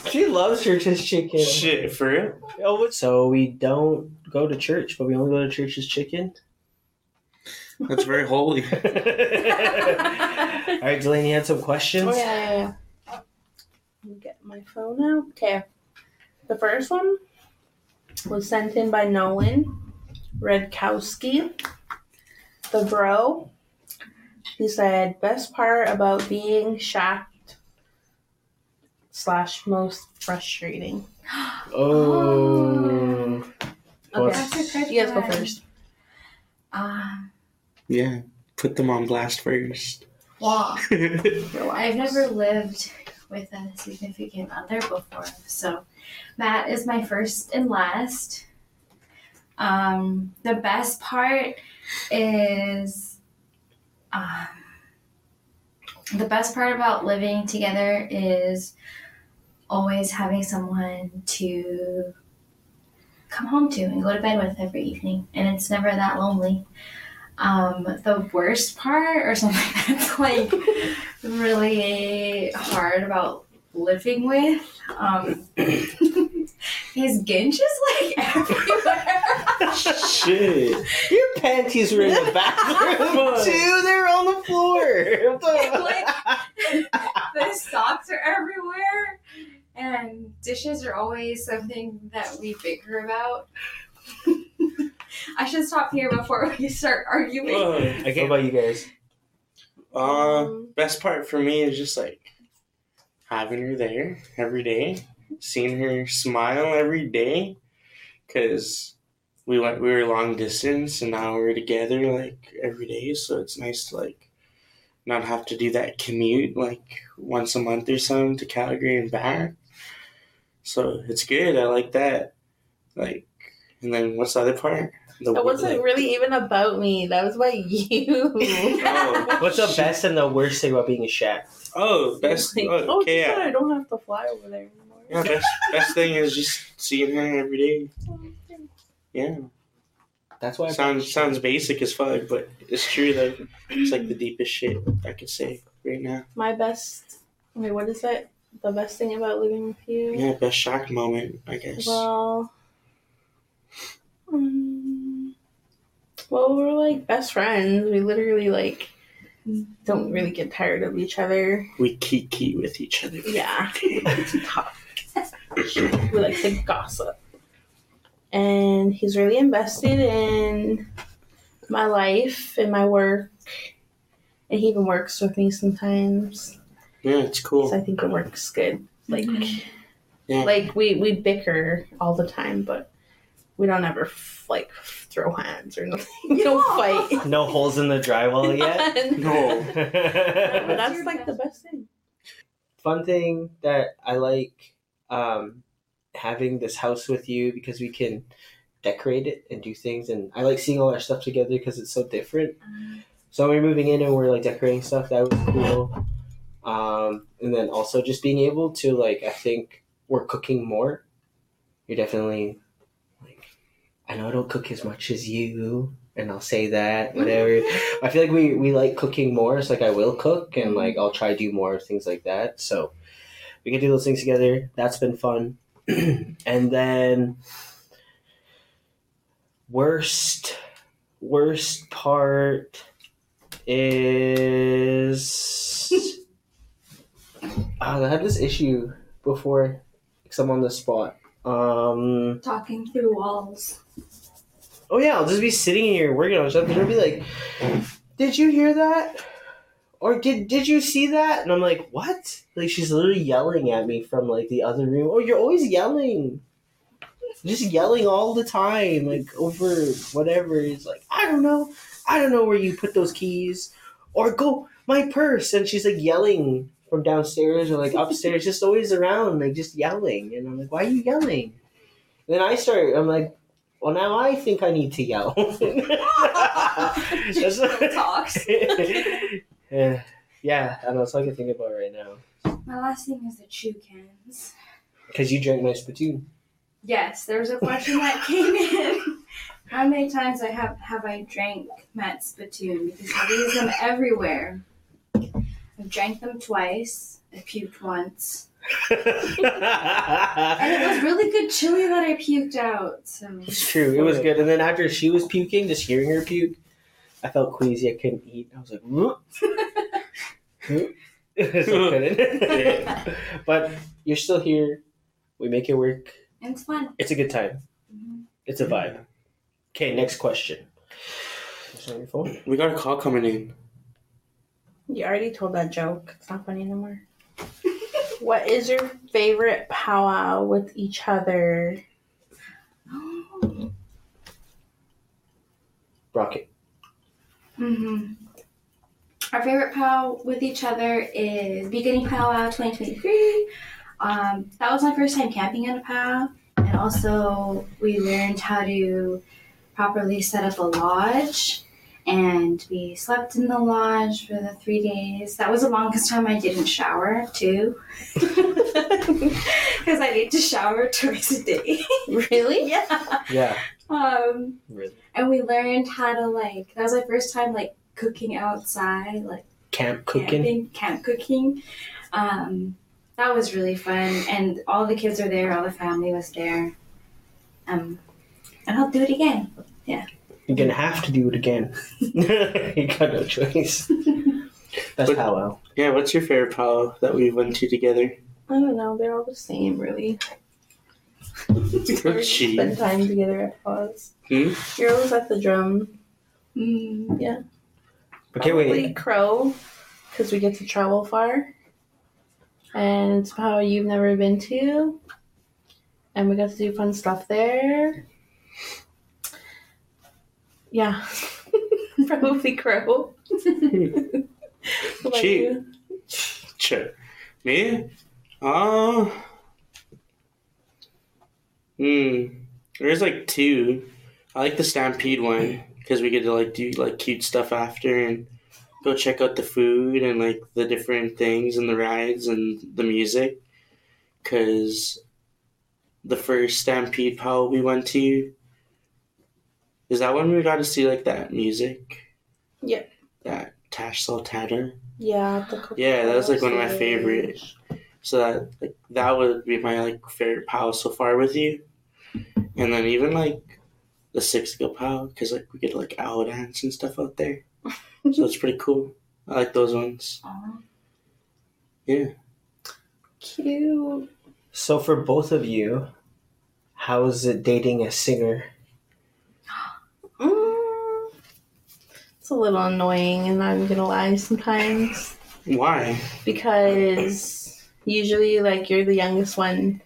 she loves church's chicken. Shit, for real? Oh, so we don't go to church, but we only go to church's chicken. That's very holy. All right, Delaine you had some questions. Oh yeah, yeah, yeah. Let me get my phone out. Okay. The first one was sent in by Nolan Redkowski, the bro. He said, "Best part about being shacked slash most frustrating." Oh. Okay, That's a good you guys go one. first. Um, yeah, put them on blast first. well, Relax. I've never lived with a significant other before, so Matt is my first and last. Um, the best part is um, the best part about living together is always having someone to come home to and go to bed with every evening, and it's never that lonely. Um, the worst part, or something that's like really hard about living with. Um, his ginch is like everywhere. Shit. Your panties were in the bathroom too. They're on the floor. What the- the socks are everywhere, and dishes are always something that we bicker about. I should stop here before we start arguing. Okay, what about you guys? Uh, Um, best part for me is just like having her there every day, seeing her smile every day, because we went we were long distance and now we're together like every day, so it's nice to like not have to do that commute like once a month or something to Calgary and back. So it's good. I like that. Like, and then what's the other part? The That wasn't like- really even about me. That was about you. Oh, What's the best and the worst thing about being a shack? oh, best. Like, oh, oh, okay, good, yeah. I don't have to fly over there anymore. Yeah, best best thing is just seeing her every day. Yeah. That's why I Sounds sounds basic as fuck, but it's true though. It's like the deepest shit I could say right now. My best. Wait, what is that? The best thing about living with you? Yeah, best shock moment, I guess. Well, um, well, we're like best friends. We literally like don't really get tired of each other. we kiki with each other. Yeah, we like to talk. we like to gossip, and he's really invested in my life and my work. And he even works with me sometimes. Yeah, it's cool. So I think it works good. Like, mm-hmm. Yeah. like we we bicker all the time, but we don't ever f- like throw hands or nothing. We don't fight. No holes in the drywall yet. No. but that's like the best thing. Fun thing that I like um, having this house with you because we can decorate it and do things, and I like seeing all our stuff together because it's so different. So when we're moving in and we're like decorating stuff, that was cool. Um, and then also just being able to like, I think we're cooking more. You're definitely like, I know I don't cook as much as you, and I'll say that whatever. I feel like we we like cooking more. It's like I will cook and like I'll try to do more things like that. So we can do those things together. That's been fun. and then worst worst part is I had this issue before because I'm on the spot. Um Talking through walls. Oh yeah, I'll just be sitting here working on something. They'll be like, "Did you hear that?" Or did did you see that? And I'm like, "What?" Like she's literally yelling at me from like the other room. Oh, you're always yelling, just yelling all the time, like over whatever. It's like I don't know, I don't know where you put those keys, or go my purse. And she's like yelling from downstairs or like upstairs, just always around, like just yelling. And I'm like, "Why are you yelling?" And then I start. I'm like. Well, now I think I need to yell. Just talks. Eh, yeah, yeah, I know. That's all I can think about right now. My last thing is the chew cans. Because you drank my spittoon. Yes, there was a question that came in. How many times I have have I drank Matt's spittoon? Because I use them everywhere. I've drank them twice. I puked once. And it was really good chili that I puked out. So it's true. It was good. And then after she was puking, just hearing her puke, I felt queasy. I couldn't eat. I was like, "Whoop." Hmm? Whoop. Hmm? Hmm? so I couldn't. but you're still here. We make it work. it's fun. It's a good time. Mhm. It's a vibe. Okay, next question. Is that on your phone? We got a call coming in. You already told that joke. It's not funny anymore. what is your favorite powwow with each other? Oh. Brocket. Hmm Our favorite powwow with each other is Piikani Powwow 2023. Um, that was my first time camping in a powwow, and also we learned how to properly set up a lodge. And we slept in the lodge for the three days. That was the longest time I didn't shower, too. Because I need to shower twice a day. really? yeah. Yeah. Um, Really. And we learned how to like that was my first time like cooking outside like Camp cooking. camping camp cooking um that was really fun and all the kids were there all the family was there um and i'll do it again Yeah. You're gonna have to do it again. you got no choice. That's But- powwow. Yeah, what's your favorite powwow that we went to together? I don't know. They're all the same, really. She. Spend time together at pause. Hmm? You're always at the drum. mm, Okay, Probably wait. Crow, because we get to travel far. And it's how you've never been to. And we got to do fun stuff there. Yeah. Probably Crow. What about She- Sure. Me? Uh. Hmm. There's like two. I like the Stampede one because we get to like do like cute stuff after and go check out the food and like the different things and the rides and the music. Because the first Stampede Powell we went to, Is that when we got to see like that music? Yeah. That Tash Sultana. Yeah. The Yeah, that was like one of my Coca-Cola favorite. So that like that would be my like favorite pal so far with you, and then even like the Siksika pal because like we get like owl dance and stuff out there, so it's pretty cool. I like those ones. Aw. Yeah. Cute. So for both of you, how is it dating a singer? Mm, it's a little annoying, and I'm gonna lie sometimes Why? because usually, like, you're the youngest one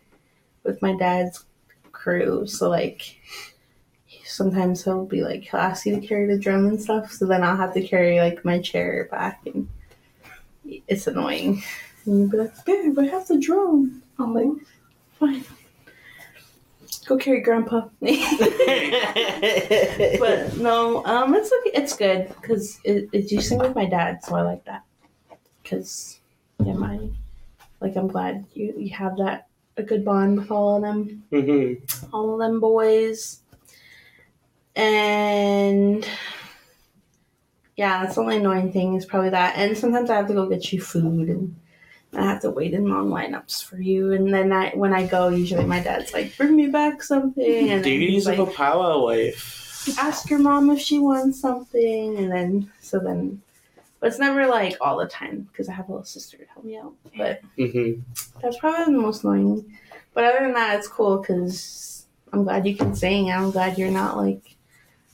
with my dad's crew, so like. Sometimes he'll be like, he'll ask you to carry the drum and stuff, so then I'll have to carry like my chair back, and it's annoying. And you'll be like, babe, I have the drum. I'm like, fine. Go carry grandpa. but no, um, it's okay. It's good because it, it's you sing with my dad, so I like that. Because yeah, my like I'm glad you you have that a good bond with all of them, hmm all of them boys. And yeah, that's the only annoying thing is probably that. And sometimes I have to go get you food and. I have to wait in long lineups for you, and then I, when I go, usually my dad's like, "Bring me back something," and Duties of like, a powwow wife. ask your mom if she wants something and then so then but it's never like all the time because i have a little sister to help me out but hmm that's probably the most annoying but other than that it's cool because i'm glad you can sing i'm glad you're not like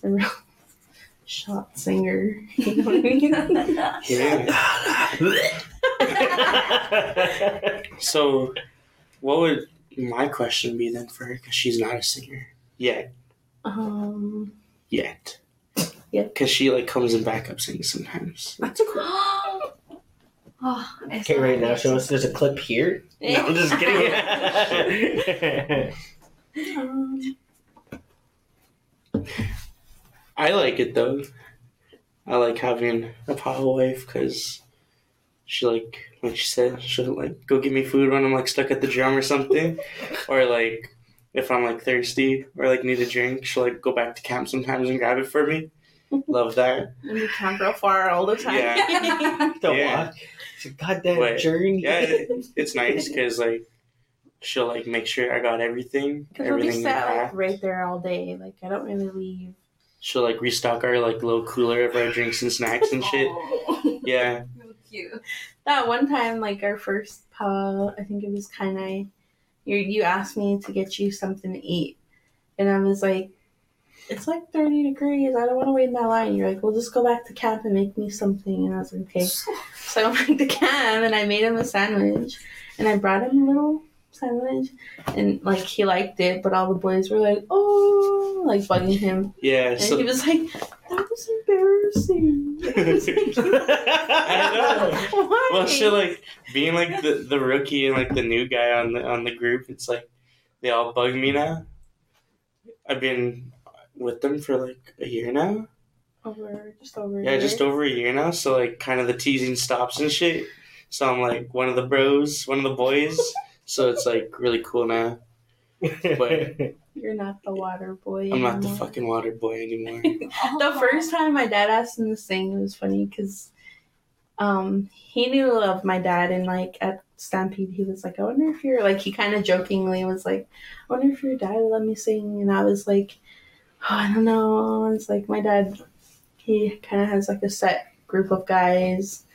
a real shot singer you know what i mean Yeah. So, what would my question be then for her? Because she's not a singer yet. um Yet. Yeah. Because she like comes in backup singing sometimes. That's cool. oh, Okay, right now, that. show us there's a clip here. No, I'm just kidding. um, I like it though. I like having a power wife because she like like she said she'll like go get me food when I'm like stuck at the gym or something, or like if I'm like thirsty or like need a drink, she'll like go back to camp sometimes and grab it for me. Love that. and we camp real far all the time Yeah. Don't Yeah. walk. It's a goddamn But, journey. Yeah, it, it's nice because like she'll like make sure I got everything, because we'll be everything sat like right there all day like i don't really leave She'll like restock our like little cooler of our drinks and snacks and shit. Oh, Yeah, real cute. that one time, like our first pal, I think it was kind of you. You asked me to get you something to eat, and I was like, "It's like thirty degrees. I don't want to wait in that line." You're like, "Well, just go back to camp and make me something." And I was like, "Okay." So I went back to camp and I made him a sandwich, and I brought him a little sandwich, and like he liked it, but all the boys were like, "Oh," like bugging him, yeah. and So he was like, "That was embarrassing." I was like, I Why? well, she like being like the, the rookie and like the new guy on the on the group. It's like they all bug me now. I've been with them for like a year now. over just over. a Yeah, year. just over a year now. So like, kind of the teasing stops and shit. So I'm like one of the bros, one of the boys. so it's like really cool now. But You're not the water boy. I'm not the fucking water boy anymore. The first time my dad asked him to sing, it was funny because um, he knew of my dad, and like at Stampede, he was like, "I wonder if you're like." He kind of jokingly was like, "I wonder if your dad would let me sing," and I was like, oh, "I don't know." It's like my dad, he kind of has like a set group of guys,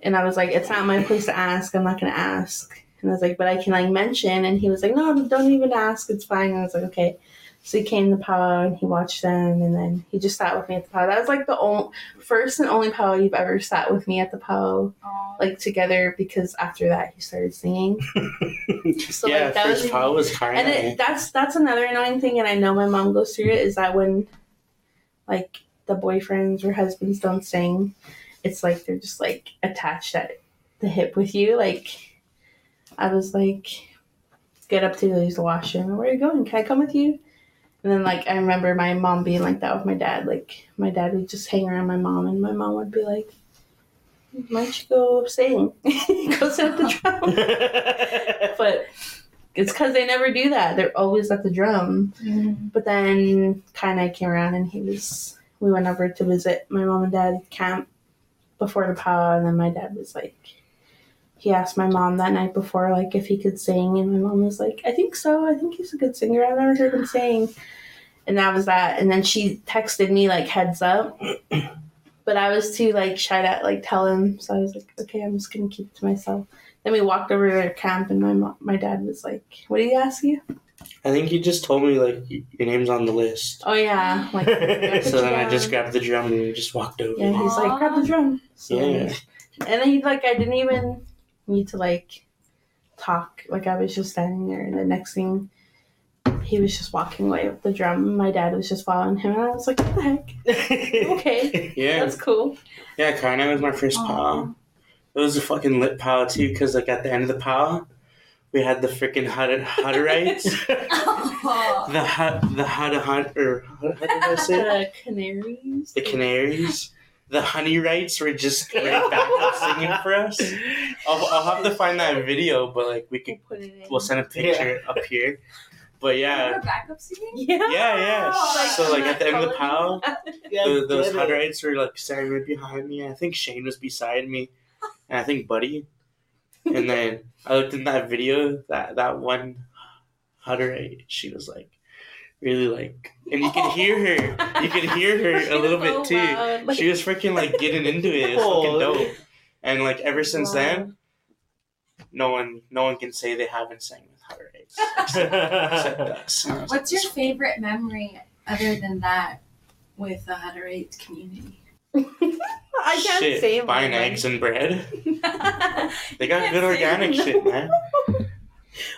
and I was like, "It's not my place to ask. I'm not gonna ask." And I was like, "But I can like mention," and he was like, "No, don't even ask. It's fine." And I was like, "Okay." So he came to the powwow and he watched them, and then he just sat with me at the powwow. That was like the only, first and only powwow you've ever sat with me at the powwow, Aw. like together. Because after that, he started singing. So yeah, like that first was, pile was kind and it, that's that's another annoying thing, and I know my mom goes through it. Is that when, like, the boyfriends or husbands don't sing, it's like they're just like attached at the hip with you. Like, I was like, get up to use the washroom. Where are you going? Can I come with you? And then like I remember my mom being like that with my dad. Like my dad would just hang around my mom, and my mom would be like, "Why don't you go sing? go sit at the drum." but it's because they never do that. They're always at the drum. Mm-hmm. But then Kai and I came around and he was we went over to visit my mom and dad camp before the pow and then my dad was like he asked my mom that night before like if he could sing and my mom was like, I think so, I think he's a good singer. I've never heard him sing. And that was that. And then she texted me like heads up. But I was too like shy to like tell him, so I was like, okay, I'm just gonna keep it to myself. Then we walked over to their camp, and my mom, my dad was like, "What did he ask you?" I think he just told me like your name's on the list. Oh yeah, like So then I just grabbed the drum and we just walked over. Yeah, he's like, grab the drum. So, Yeah. And then he like, I didn't even need to like talk. Like I was just standing there, and the next thing, he was just walking away with the drum. My dad was just following him, and I was like, what the heck? Okay, Yeah, that's cool. yeah. Kainai was my first pow. It was a fucking lit pow too, because like at the end of the pow, we had the freaking Hutterites, Oh. the hut, the Hunt or how how did I say? it? The canaries. The Canaries. The honey rights were just right back up singing for us. I'll, I'll have to find that video, but like we We'll put it in. we'll send a picture up here. But yeah, backup singing? Yeah. yeah, yeah. Like, So like at the end of the pow, Yeah, the, those honey it. Hutterites were like standing right behind me. I think Shane was beside me, and I think Buddy. And then I looked in that video. That that one Hutterite, she was like really like, and you can hear her. You can hear her a little was bit so too. loud, She was freaking like getting into it. It was fucking Oh. dope. And like ever since Wow. then, no one no one can say they haven't sang with Hutterites except, except us. And I was What's like, your favorite memory other than that with the Hutterite community? I can't shit, say buying mine. eggs and bread. They got good organic shit, man.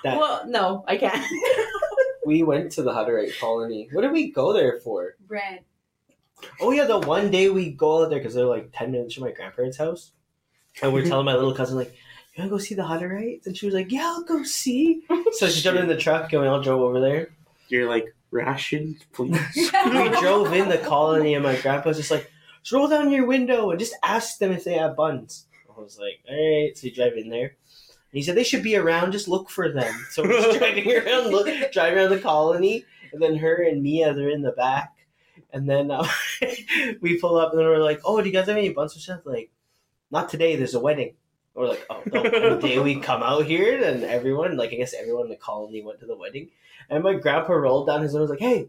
That- well, no, I can't. We went to the Hutterite colony. What did we go there for? Bread. Oh yeah, the one day we go out there because they're like ten minutes from my grandparents' house, and we're telling my little cousin like, "You wanna go see the Hutterites?" And she was like, "Yeah, I'll go see." So she jumped in the truck and we all drove over there. You're like rations, please. We drove in the colony and my grandpa's just like, "Just roll down your window and just ask them if they have buns." I was like, "All right." So you drive in there. And he said they should be around. Just look for them. So we're just driving around, look, driving around the colony, and then her and Mia they're in the back. And then uh, we pull up, and we're like, "Oh, do you guys have any buns or stuff?" Like, not today. There's a wedding. We're like, "Oh, no." The day we come out here, and everyone, like, I guess everyone in the colony went to the wedding. And my grandpa rolled down his window, was like, "Hey,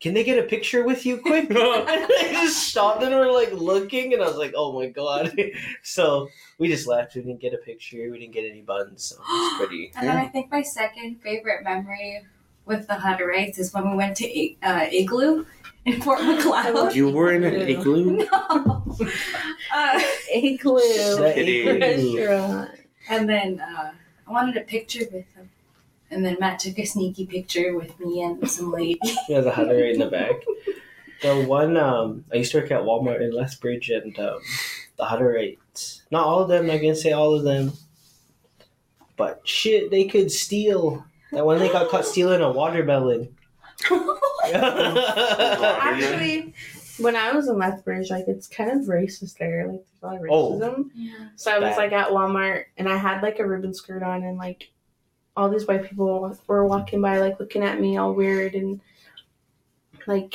can they get a picture with you quick?" and they just stopped and were like looking, and I was like, "Oh my god!" so we just left. We didn't get a picture. We didn't get any buns. So it was pretty. And then I think my second favorite memory with the Hutterites is when we went to uh, Igloo in Fort Macleod. You were in an Igloo. igloo? no. Uh, Igloo Igloo. restaurant. and then uh, I wanted a picture with them. And then Matt took a sneaky picture with me and some lady. Yeah, the hunter right in the back. The one um, I used to work at Walmart in Lethbridge, and um, the Hutterites. Not all of them. I can't say all of them, but shit, they could steal. That one they got caught stealing a watermelon. Actually, when I was in Lethbridge, like it's kind of racist there. Like there's a lot of Oh. racism. yeah. So I was Bad. like at Walmart and I had like a ribbon skirt on and like all these white people were walking by like looking at me all weird and like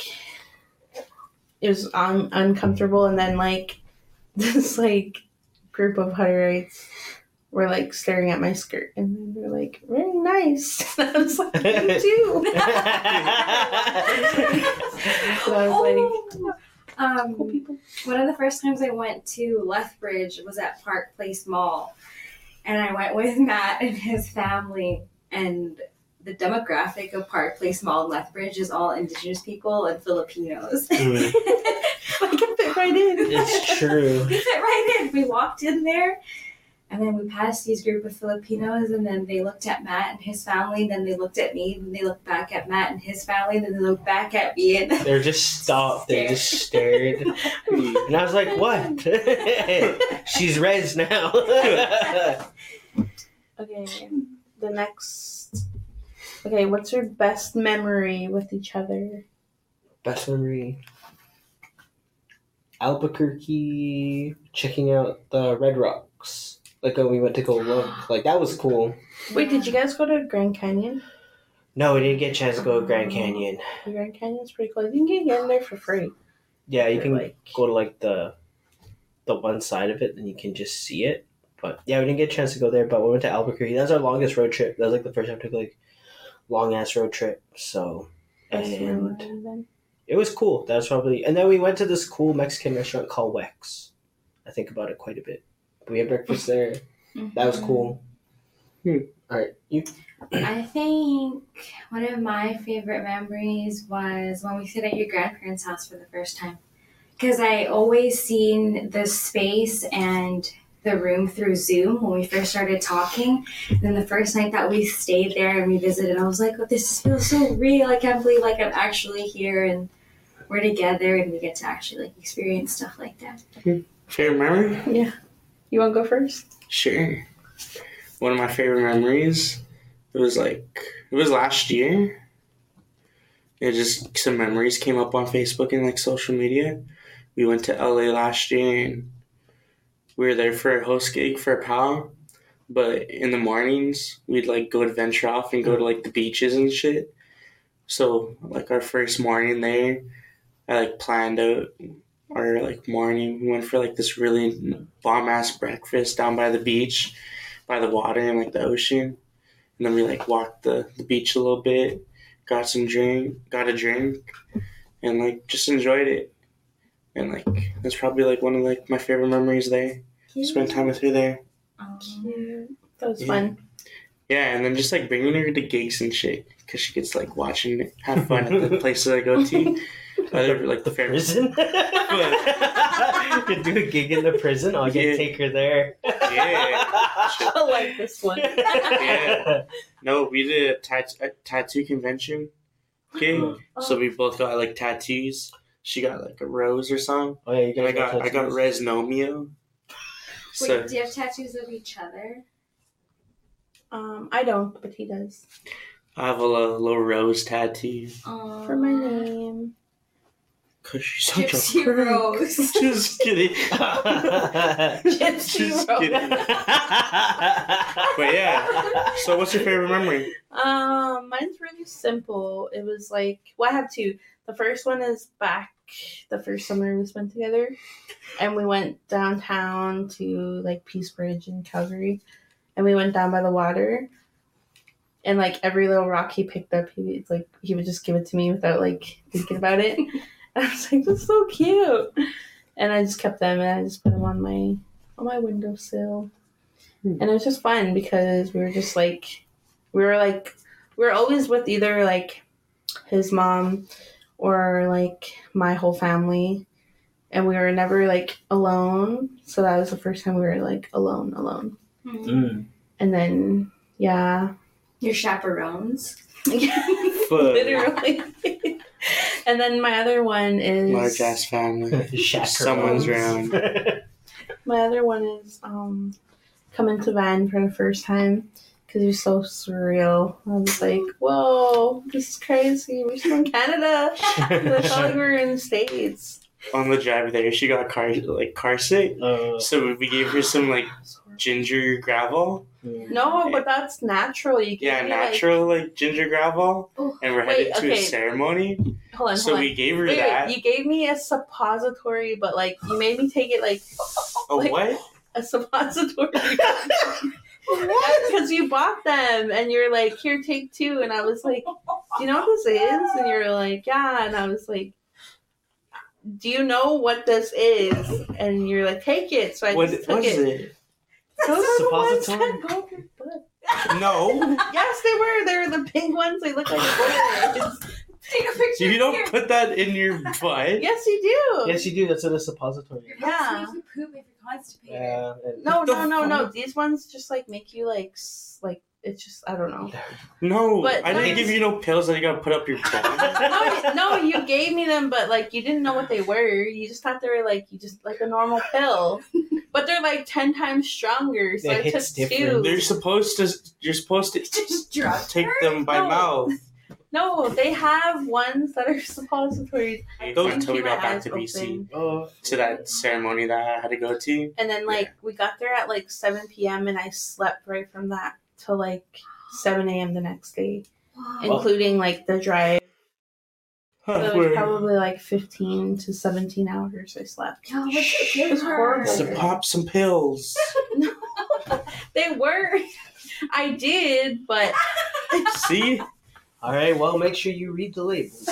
it was un- uncomfortable. And then like this like group of Hutterites were like staring at my skirt. And they were like very nice. And I was like you too so I was like Um, cool people. one of the first times I went to Lethbridge was at Park Place Mall, and I went with Matt and his family. And the demographic of Park Place Mall in Lethbridge is all Indigenous people and Filipinos. Mm. I can fit right in it's true. we fit right in. We walked in there, and then we passed these group of Filipinos, and then they looked at Matt and his family, then they looked at me, then they looked back at Matt and his family, then they looked back at me, and They're just stopped. They just stared, and I was like, "What? She's res now." Okay, the next. Okay, what's your best memory with each other? Best memory. Albuquerque, checking out the Red Rocks. Like when we went to go look, like that was cool. Wait, did you guys go to Grand Canyon? No, we didn't get a chance to go to Grand mm-hmm. Canyon. The Grand Canyon's pretty cool. You can get in there for free. Yeah, you For, can like go to like the the one side of it, and you can just see it. But yeah, we didn't get a chance to go there. But we went to Albuquerque. That was our longest road trip. That was like the first time we took like long ass road trip. So best and then. it was cool. That was probably. And then we went to this cool Mexican restaurant called Wex. I think about it quite a bit. We had breakfast there. That was cool. Hmm. All right, you. I think one of my favorite memories was when we stayed at your grandparents' house for the first time. Because I always seen the space and the room through Zoom when we first started talking. And then the first night that we stayed there and we visited, I was like, oh, this feels so real. I can't believe like I'm actually here and we're together and we get to actually like experience stuff like that. Favorite memory? You want to go first? Sure. One of my favorite memories. It was like it was last year. It just some memories came up on Facebook and like social media. We went to LA last year and we were there for a host gig for a pal. But in the mornings we'd like go adventure off and go to like the beaches and shit. So like our first morning there, I like planned out our like morning. We went for like this really bomb ass breakfast down by the beach, by the water and like the ocean. And then we like walked the, the beach a little bit, got some drink, got a drink, and like just enjoyed it. And like that's probably like one of like my favorite memories there. Spend time with her there. Cute. That was Yeah. fun. Yeah, and then just like bringing her to gigs and shit because she gets like watching it, have fun at the places I go to. Other like the fair. prison. you do a gig in the prison. I'll get Yeah. take her there. Yeah. I like this one. Yeah. No, we did a, tat- a tattoo convention gig, so we both got like tattoos. She got like a rose or something, Oh yeah, you and I guys got I got Resnomio. Wait, So do you have tattoos of each other? Um, I don't, but he does. I have a little, little rose tattoo. Um, For my name. Cause she's such Gypsy a freak. Rose. Just kidding. Gypsy Just Rose. kidding. But yeah. So what's your favorite memory? Um, mine's really simple. It was like, well, I have two. The first one is back the first summer we spent together, and we went downtown to like Peace Bridge in Calgary, and we went down by the water. And like every little rock he picked up, he like he would just give it to me without like thinking about it. And I was like, "That's so cute," and I just kept them and I just put them on my on my windowsill. Hmm. And it was just fun because we were just like we were like we were always with either like his mom or like my whole family and we were never like alone so that was the first time we were like alone alone. Mm. and then yeah Your chaperones. literally and then my other one is Large ass family. Someone's around. my other one is um coming to van for the first time because it was so surreal i was like whoa this is crazy we're still in canada I thought we were in the states. On the drive there, she got car like car sick. Uh, So we gave her some like ginger gravel. No, but that's natural. You Yeah, give natural like ginger gravel. Oh, And we're wait, headed to a ceremony. Hold on, So hold on. we gave her Wait, that. wait, you gave me a suppository, but like you made me take it like a like- what? a suppository. Because you bought them and you're like, here, take two. And I was like, do you know what this is? And you're like, yeah. And I was like, do you know what this is? And you're like, take it. So I What just took was it. it? Those are the ones that go up your butt. No. Yes, they were. They're the pink ones. They look like bullets. Take a picture. You don't put that in your butt. yes, you do. yes, you do. That's what a suppository. is. Yeah. Make you poop if you're constipated. Yeah. and- No, What the no, no, no. fuck? These ones just like make you like s- like it's just I don't know. No, But I didn't mine's- give you no pills that you gotta put up your butt. no, no, you gave me them, but like you didn't know what they were. You just thought they were like you just like a normal pill, but they're like ten times stronger. So It I hits took different. two. They're supposed to. You're supposed to Just take her? them by No. mouth. No, they have ones that are suppositories. Those I until we got back to BC open. Oh, to that ceremony that I had to go to. And then like we got there at like seven p.m. and I slept right from that till like seven a.m. the next day, Whoa. including like the drive. So it was probably like fifteen to seventeen hours I slept. Yo, what's It was horrible. to pop some pills. They were. I did, but See? all right. Well, make sure you read the labels.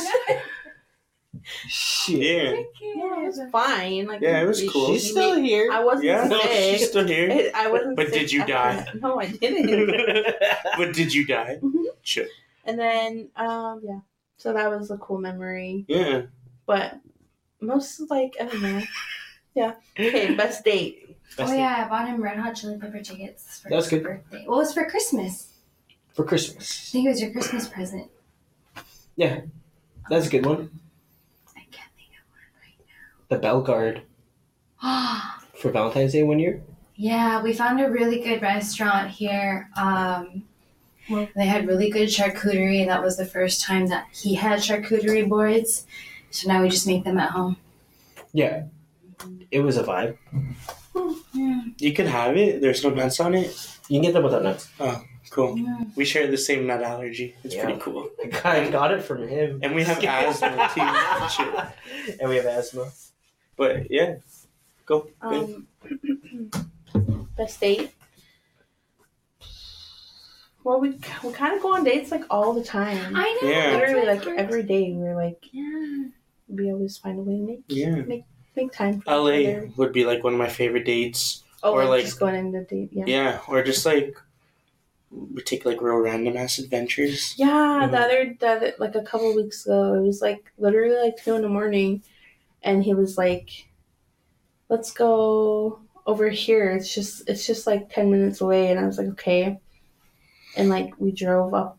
Shit. Yeah. yeah, it was fine. Like Yeah, it was cool. She's still here. I wasn't Yeah, no, she's still here. It- I wasn't. But sick did you die? that. No, I didn't. but did you die? Mhm. Sure. and then, um, yeah. So that was a cool memory. Yeah. But most like I don't know. Yeah. Okay. Best date. Best oh thing yeah, I bought him Red Hot Chili Pepper tickets for That's his good. birthday. Well, it was for Christmas. for Christmas. I think it was your Christmas present. Yeah, that's a good one. I can't think The Bell Guard for Valentine's Day one year. yeah, we found a really good restaurant here. Um, they had really good charcuterie. and That was the first time that he had charcuterie boards. So now we just make them at home. Yeah. It was a vibe. You can have it. There's no nuts on it. You can get them without nuts. Oh, cool. Mm. We share the same nut allergy. It's Yeah. pretty cool. I got it from him. And we have asthma too. And we have asthma. But yeah. Go. Um, best date. Well, we we kind of go on dates like all the time. I know. Yeah. Literally, like every day, we're like Yeah. we always find a way to make Yeah. make make time. For LA each other. would be like one of my favorite dates. Oh, or, like, like- just going on the date. Yeah. Yeah. Or just like we take like real random ass adventures. Yeah, Mhm. the other the other- like a couple weeks ago, it was like literally like two in the morning, and he was like, "Let's go over here. It's just it's just like ten minutes away." And I was like, "Okay," and like we drove up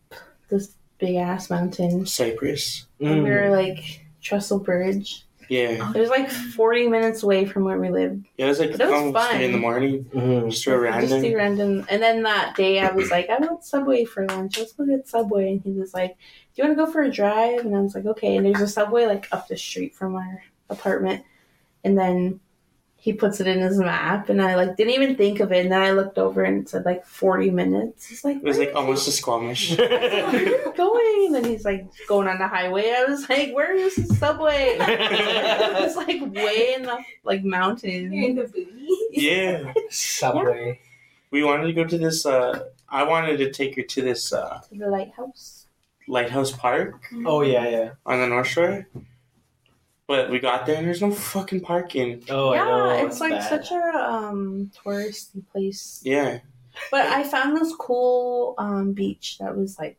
this big ass mountain, Cypress. and we Mm. were like Trestle Bridge. Yeah. It was like forty minutes away from where we lived. Yeah, it was like But it was fun. in the morning. Mhm. Just real Just random. do random. And then that day, I was like, I want Subway for lunch. Let's go get Subway. And he was like, Do you want to go for a drive? And I was like, Okay. And there's a Subway like up the street from our apartment. And then he puts it in his map, and I like didn't even think of it. And then I looked over and it said like 40 minutes. He's like It was where like almost a you- Squamish. where are you going? And he's like going on the highway. I was like, Where is the Subway? it's like way in the like mountains. the booty. yeah. Subway. We wanted to go to this uh I wanted to take her to this uh To the lighthouse. lighthouse park Oh yeah, yeah. on the North Shore. But we got there and there's no fucking parking. Oh, yeah, I know. it's like bad. such a um touristy place. Yeah. But I found this cool um beach that was like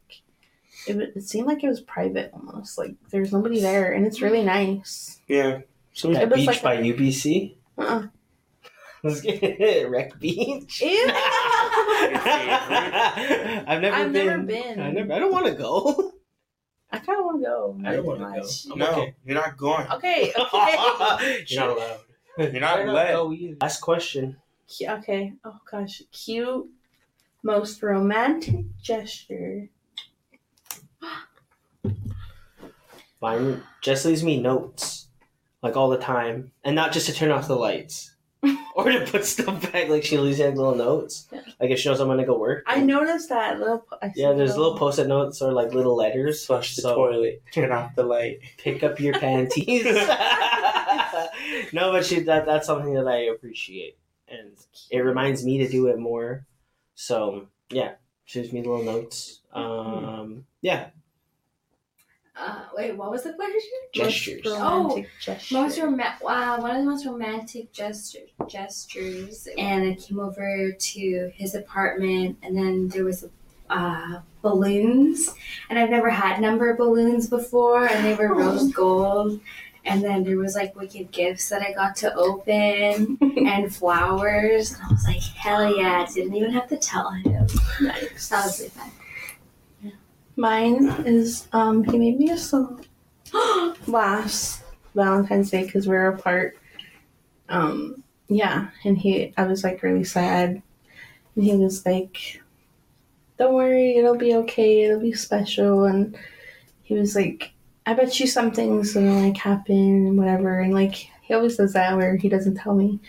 it, it seemed like it was private almost. Like there's nobody there and it's really nice. Yeah. So we that beach like by UBC. Uh-uh. Wreck Beach. Ew. I've never I've been. never been. I never. I don't want to go. I kind of want to go. I don't wanna go. much. I'm No, okay. you're not going. Okay, okay. You're not allowed. You're not Better let. go either. Last question. Okay. Oh gosh, cute, most romantic gesture. Mine just leaves me notes, like all the time, and not just to turn off the lights or to put stuff back. Like she leaves like little notes, Yeah. like if she knows I'm gonna go work. I noticed that little. po- I Yeah, see there's little post-it notes or like little letters. Flush the So- toilet. Turn off the light. Pick up your panties. no, but she that that's something that I appreciate, and it reminds me to do it more. So yeah, she gives me little notes. Um, yeah, Uh, wait, what was the question? gestures. Most romantic gesture. Most rom- wow, one of the most romantic gesture- gestures. And I came over to his apartment, and then there was uh, balloons, and I've never had number balloons before, and they were rose gold. And then there was like wicked gifts that I got to open, and flowers, and I was like, hell yeah! I didn't even have to tell him. Nice. That was really fun. Mine is um he made me a song last Valentine's Day because we are apart. Um yeah, and he I was like really sad, and he was like, "Don't worry, it'll be okay. It'll be special." And he was like, I bet you some things gonna like happen and whatever. And like, he always does that where he doesn't tell me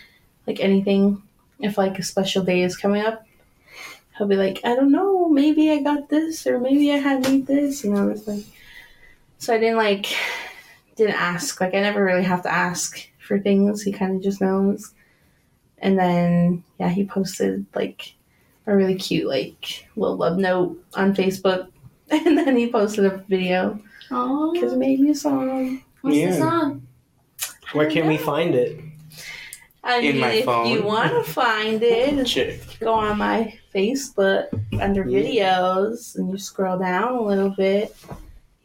like anything. If like a special day is coming up, he'll be like, I don't know, maybe I got this or maybe I had made this. And I was like, so I didn't like, didn't ask. Like, I never really have to ask for things. He kind of just knows. And then, yeah, he posted like a really cute, like, little love note on Facebook. And then he posted a video because Oh, it made me a song. what's Yeah. the song? Where can we find it? I In mean, my if phone. you want to find it, Chick. go on my Facebook under Yeah. videos and you scroll down a little bit.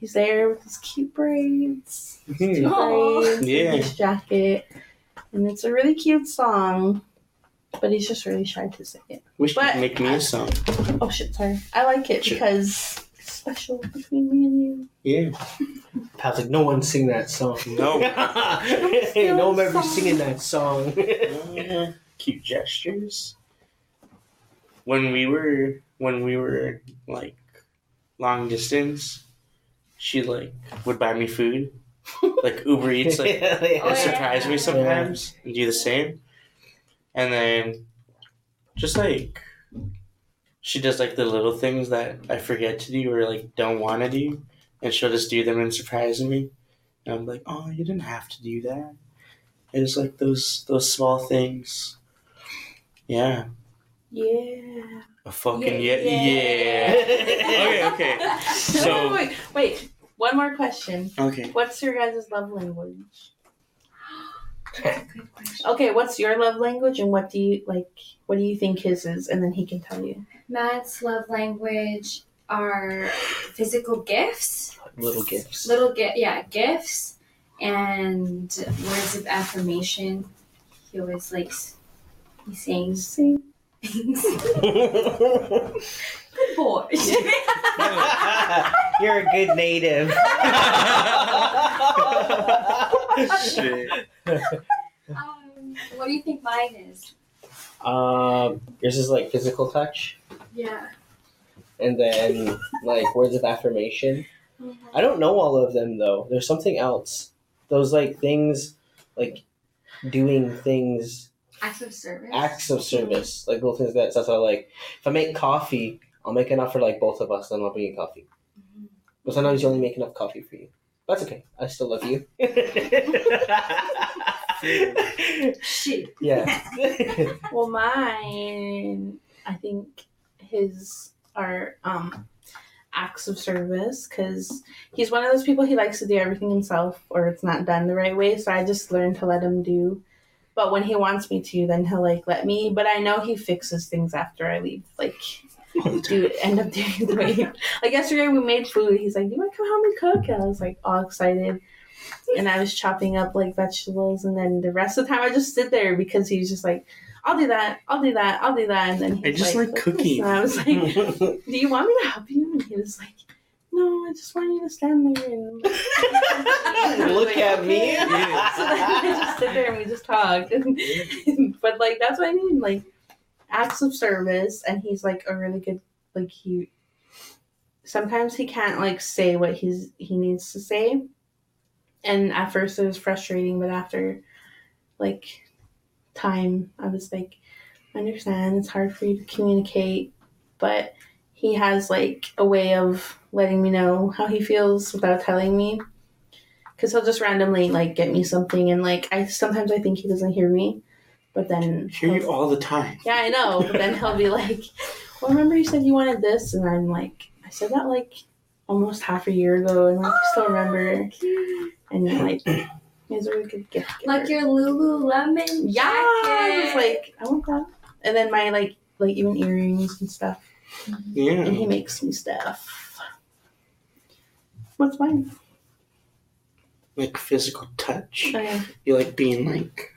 He's there with his cute braids, Mhm. Aw. braids, Yeah. his jacket, and it's a really cute song. But he's just really shy to sing it. Wish you But- could make me a song. Oh shit, sorry. I like it Sure. because it's special between me and you. Yeah. Pat's like, no one sing that song. No. hey, no one ever singing that song. Uh, cute gestures. When we were when we were like long distance, she like would buy me food, like Uber Eats, like Oh, and yeah. surprise me sometimes and do the same. And then just like she does like the little things that I forget to do or like don't want to do, and she'll just do them and surprise me. And I'm like, oh, you didn't have to do that. It's like those those small things. Yeah, Yeah. a fucking yeah, Yeah. yeah. okay, okay, So- wait, wait, wait. One more question. okay. What's your guys' love language? Good. Okay, what's your love language and what do you like what do you think his is and then he can tell you. Matt's love language are physical gifts, Little gifts. little gi- yeah, gifts, and words of affirmation. He always likes. He sings Sing. things. Good boy. You're a good native. Shit. um, what do you think mine is? um, yours is like physical touch, Yeah. and then like words of affirmation. I don't know all of them though. There's something else. Those like things, like doing things, Acts of service. acts of service, like little things that. So, like, if I make coffee, I'll make enough for like both of us, then I'll bring you coffee. Mhm. But sometimes you only make enough coffee for you. That's okay. I still love you. Shit. yeah. Well mine I think his are um acts of service because he's one of those people he likes to do everything himself or it's not done the right way so i just learned to let him do but when he wants me to then he'll like let me but i know he fixes things after i leave like do end up doing the way like yesterday we made food he's like you want to come help me cook and i was like all excited and i was chopping up like vegetables and then the rest of the time i just sit there because he's just like i'll do that i'll do that i'll do that and then he's I just like "What's cooking." and i was like do you want me to help you? And he was like, no, I just want you to stand there and Look Like, at me. okay. so then I just sit there and we just talk. but like that's what I mean, like acts of service. And he's like a really good, like he. Sometimes he can't like say what he's he needs to say, and at first it was frustrating, but after, like, time, I was like, I understand it's hard for you to communicate, but he has like a way of letting me know how he feels without telling me because he'll just randomly like get me something and like i sometimes i think he doesn't hear me but then Hear you all the time. yeah i know but then he'll be like well remember you said you wanted this and i'm like i said that like almost half a year ago and like you still remember and like he's a really good gift giver. Like your Lululemon yeah I was jacket. like i want that and then my like like even earrings and stuff Yeah. and he makes me stuff. What's mine? Like physical touch. Oh, yeah. You like being like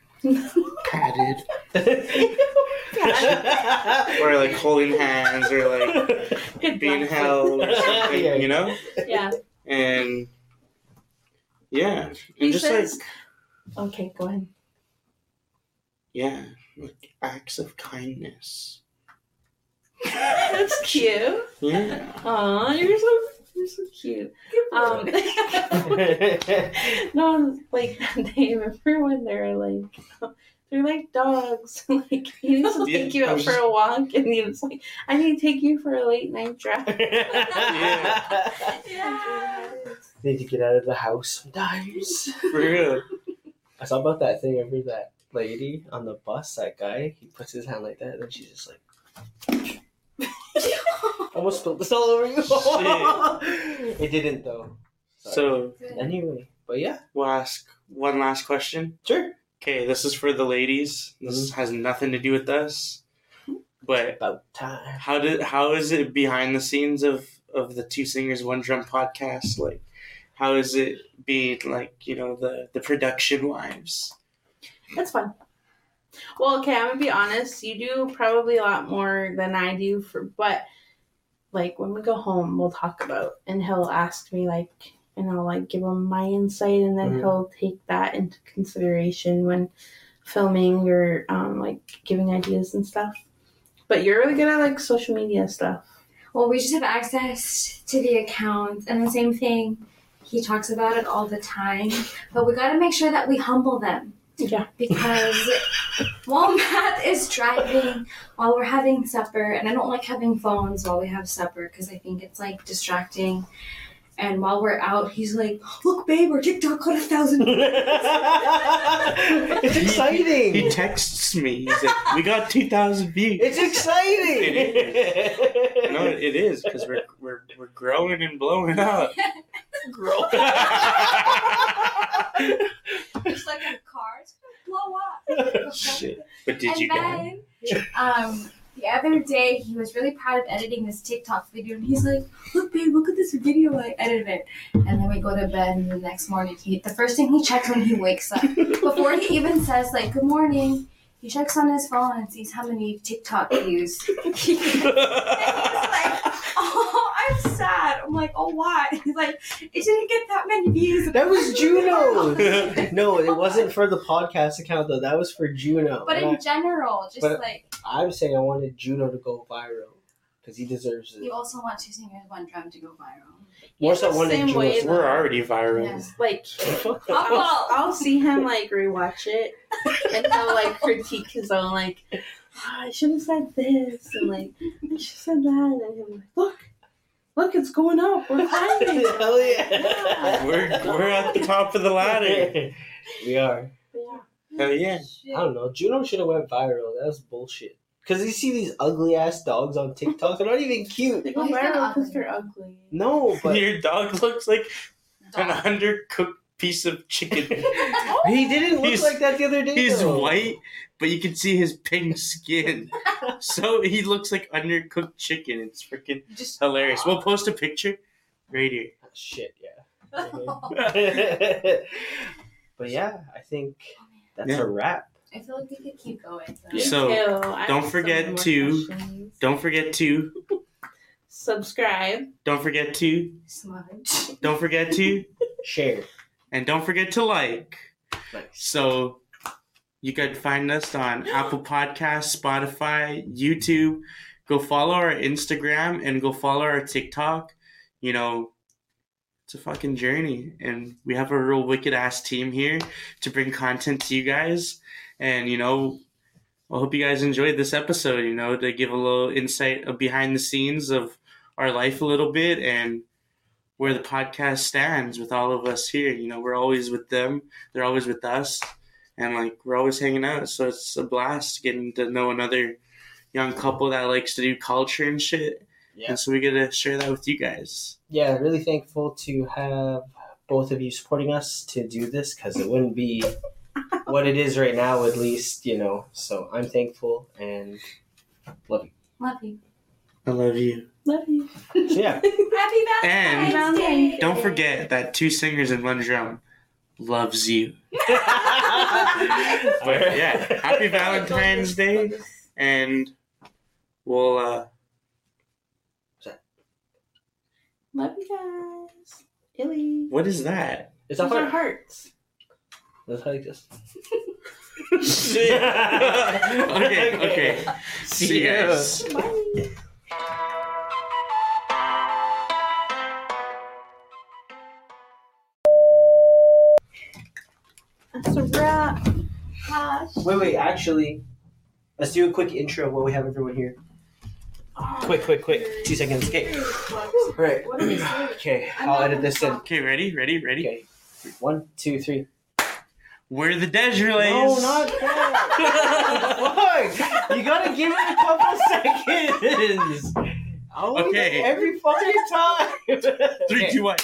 patted. Or like holding hands or like Good being held or something, Yeah. you know? Yeah. And yeah. He And just like Okay, go ahead. yeah, like acts of kindness. That's cute. Yeah. Aw, you're so They're so cute. Um, no, like they remember when they're like they're like dogs. like he needs to Yeah, take you out was for a walk, and he was like, "I need to take you for a late night drive." Yeah. Need to get out of the house sometimes. For real. I saw about that thing. Remember that lady on the bus? That guy. He puts his hand like that, and then she's just like, almost spilled this all over you. it didn't though. So Anyway, but yeah, we'll ask one last question. sure. Okay, this is for the ladies. This mm-hmm. has nothing to do with us. But About time. how did how is it behind the scenes of of the two singers one drum podcast? Like, how is it being like you know the the production wives? That's fun. Well, okay, I'm gonna be honest. You do probably a lot more than I do for, but like when we go home, we'll talk about, and he'll ask me like, and I'll like give him my insight, and then Mhm. he'll take that into consideration when filming or um, like giving ideas and stuff. But you're really good at like social media stuff. Well, we just have access to the account, and the same thing. He talks about it all the time, but we got to make sure that we humble them Yeah. because while Matt is driving, while we're having supper, and I don't like having phones while we have supper because I think it's like distracting. And while we're out, he's like, "Look, babe, our TikTok got a thousand. it's exciting. He texts me. He's like, "We got two thousand views." it's exciting. no, it is because we're we're we're growing and blowing up. Grow. It's like a car. It's gonna blow up." Shit. But did and you guys? then, um, the other day he was really proud of editing this TikTok video, and he's like, "Look, babe, look at this video I edited." And then we go to bed, and the next morning, he the first thing he checks when he wakes up, before he even says like "Good morning," he checks on his phone and sees how many TikTok views. He's like, "Oh, I'm like, "Oh, why?" He's like, "It didn't get that many views." That was Juno. No, it wasn't for the podcast account though. That was for Juno. But And in general, just but- like I, I'm saying I wanted Juno to go viral because he deserves it. you also want two singers, one drum to go viral. More so I the wanted Juno. way We're already viral. Yeah. Like Oh, I'll. I'll see him like rewatch it, and he'll like critique his own like, "Oh, I should have said this, and like I should have said that, and he'll be like, look, look, it's going up, we're climbing. Hell yeah. We're we're at the top of the ladder. we are. yeah. Hell yeah. I don't know. Juno should have went viral. That was bullshit. Because you see these ugly ass dogs on TikTok. They're not even cute. They go Well, he's viral not because ugly. they're ugly. No, but Your dog looks like an Dog. undercooked piece of chicken. he didn't look He's- like that the other day. He's though. white, but you can see his pink skin. So he looks like undercooked chicken. It's freaking Just hilarious. We'll post a picture right here. Ah, shit, yeah. but yeah, I think oh, that's Yeah. a wrap. I feel like we could keep going. though. Yeah. So, Ew, don't forget to- questions. Don't forget to subscribe. don't forget to Smudge. don't forget to Share. and don't forget to like. Nice. So you can find us on Apple Podcasts, Spotify, YouTube. Go follow our Instagram and go follow our TikTok. You know, it's a fucking journey. And we have a real wicked ass team here to bring content to you guys. And, you know, I hope you guys enjoyed this episode, you know, to give a little insight of behind the scenes of our life a little bit and where the podcast stands with all of us here. You know, we're always with them they're always with us and like we're always hanging out so it's a blast getting to know another young couple that likes to do culture and shit Yeah. and so we get to share that with you guys Yeah, really thankful to have both of you supporting us to do this because it wouldn't be what it is right now, at least, you know. So I'm thankful and love you. Love you. i love you Love you. Yeah. Happy And Day. don't forget that two singers and one drum loves you Where? yeah happy valentine's day and we'll uh Love you guys. Illy. what is that It's Those a are heart. hearts. That's like this. okay okay see you guys Bye. That's a wrap. Gosh. Wait, wait. Actually, let's do a quick intro while we have everyone here. Quick, quick, quick. Two seconds. Okay. All right. What do we say? Okay. I'll edit this in. Okay, ready, ready, ready. Okay. One, two, three. We're the Desrelays. No, not that. Fuck! You gotta give it a couple seconds. I wanna Okay. Every fucking time. Three, Okay. one.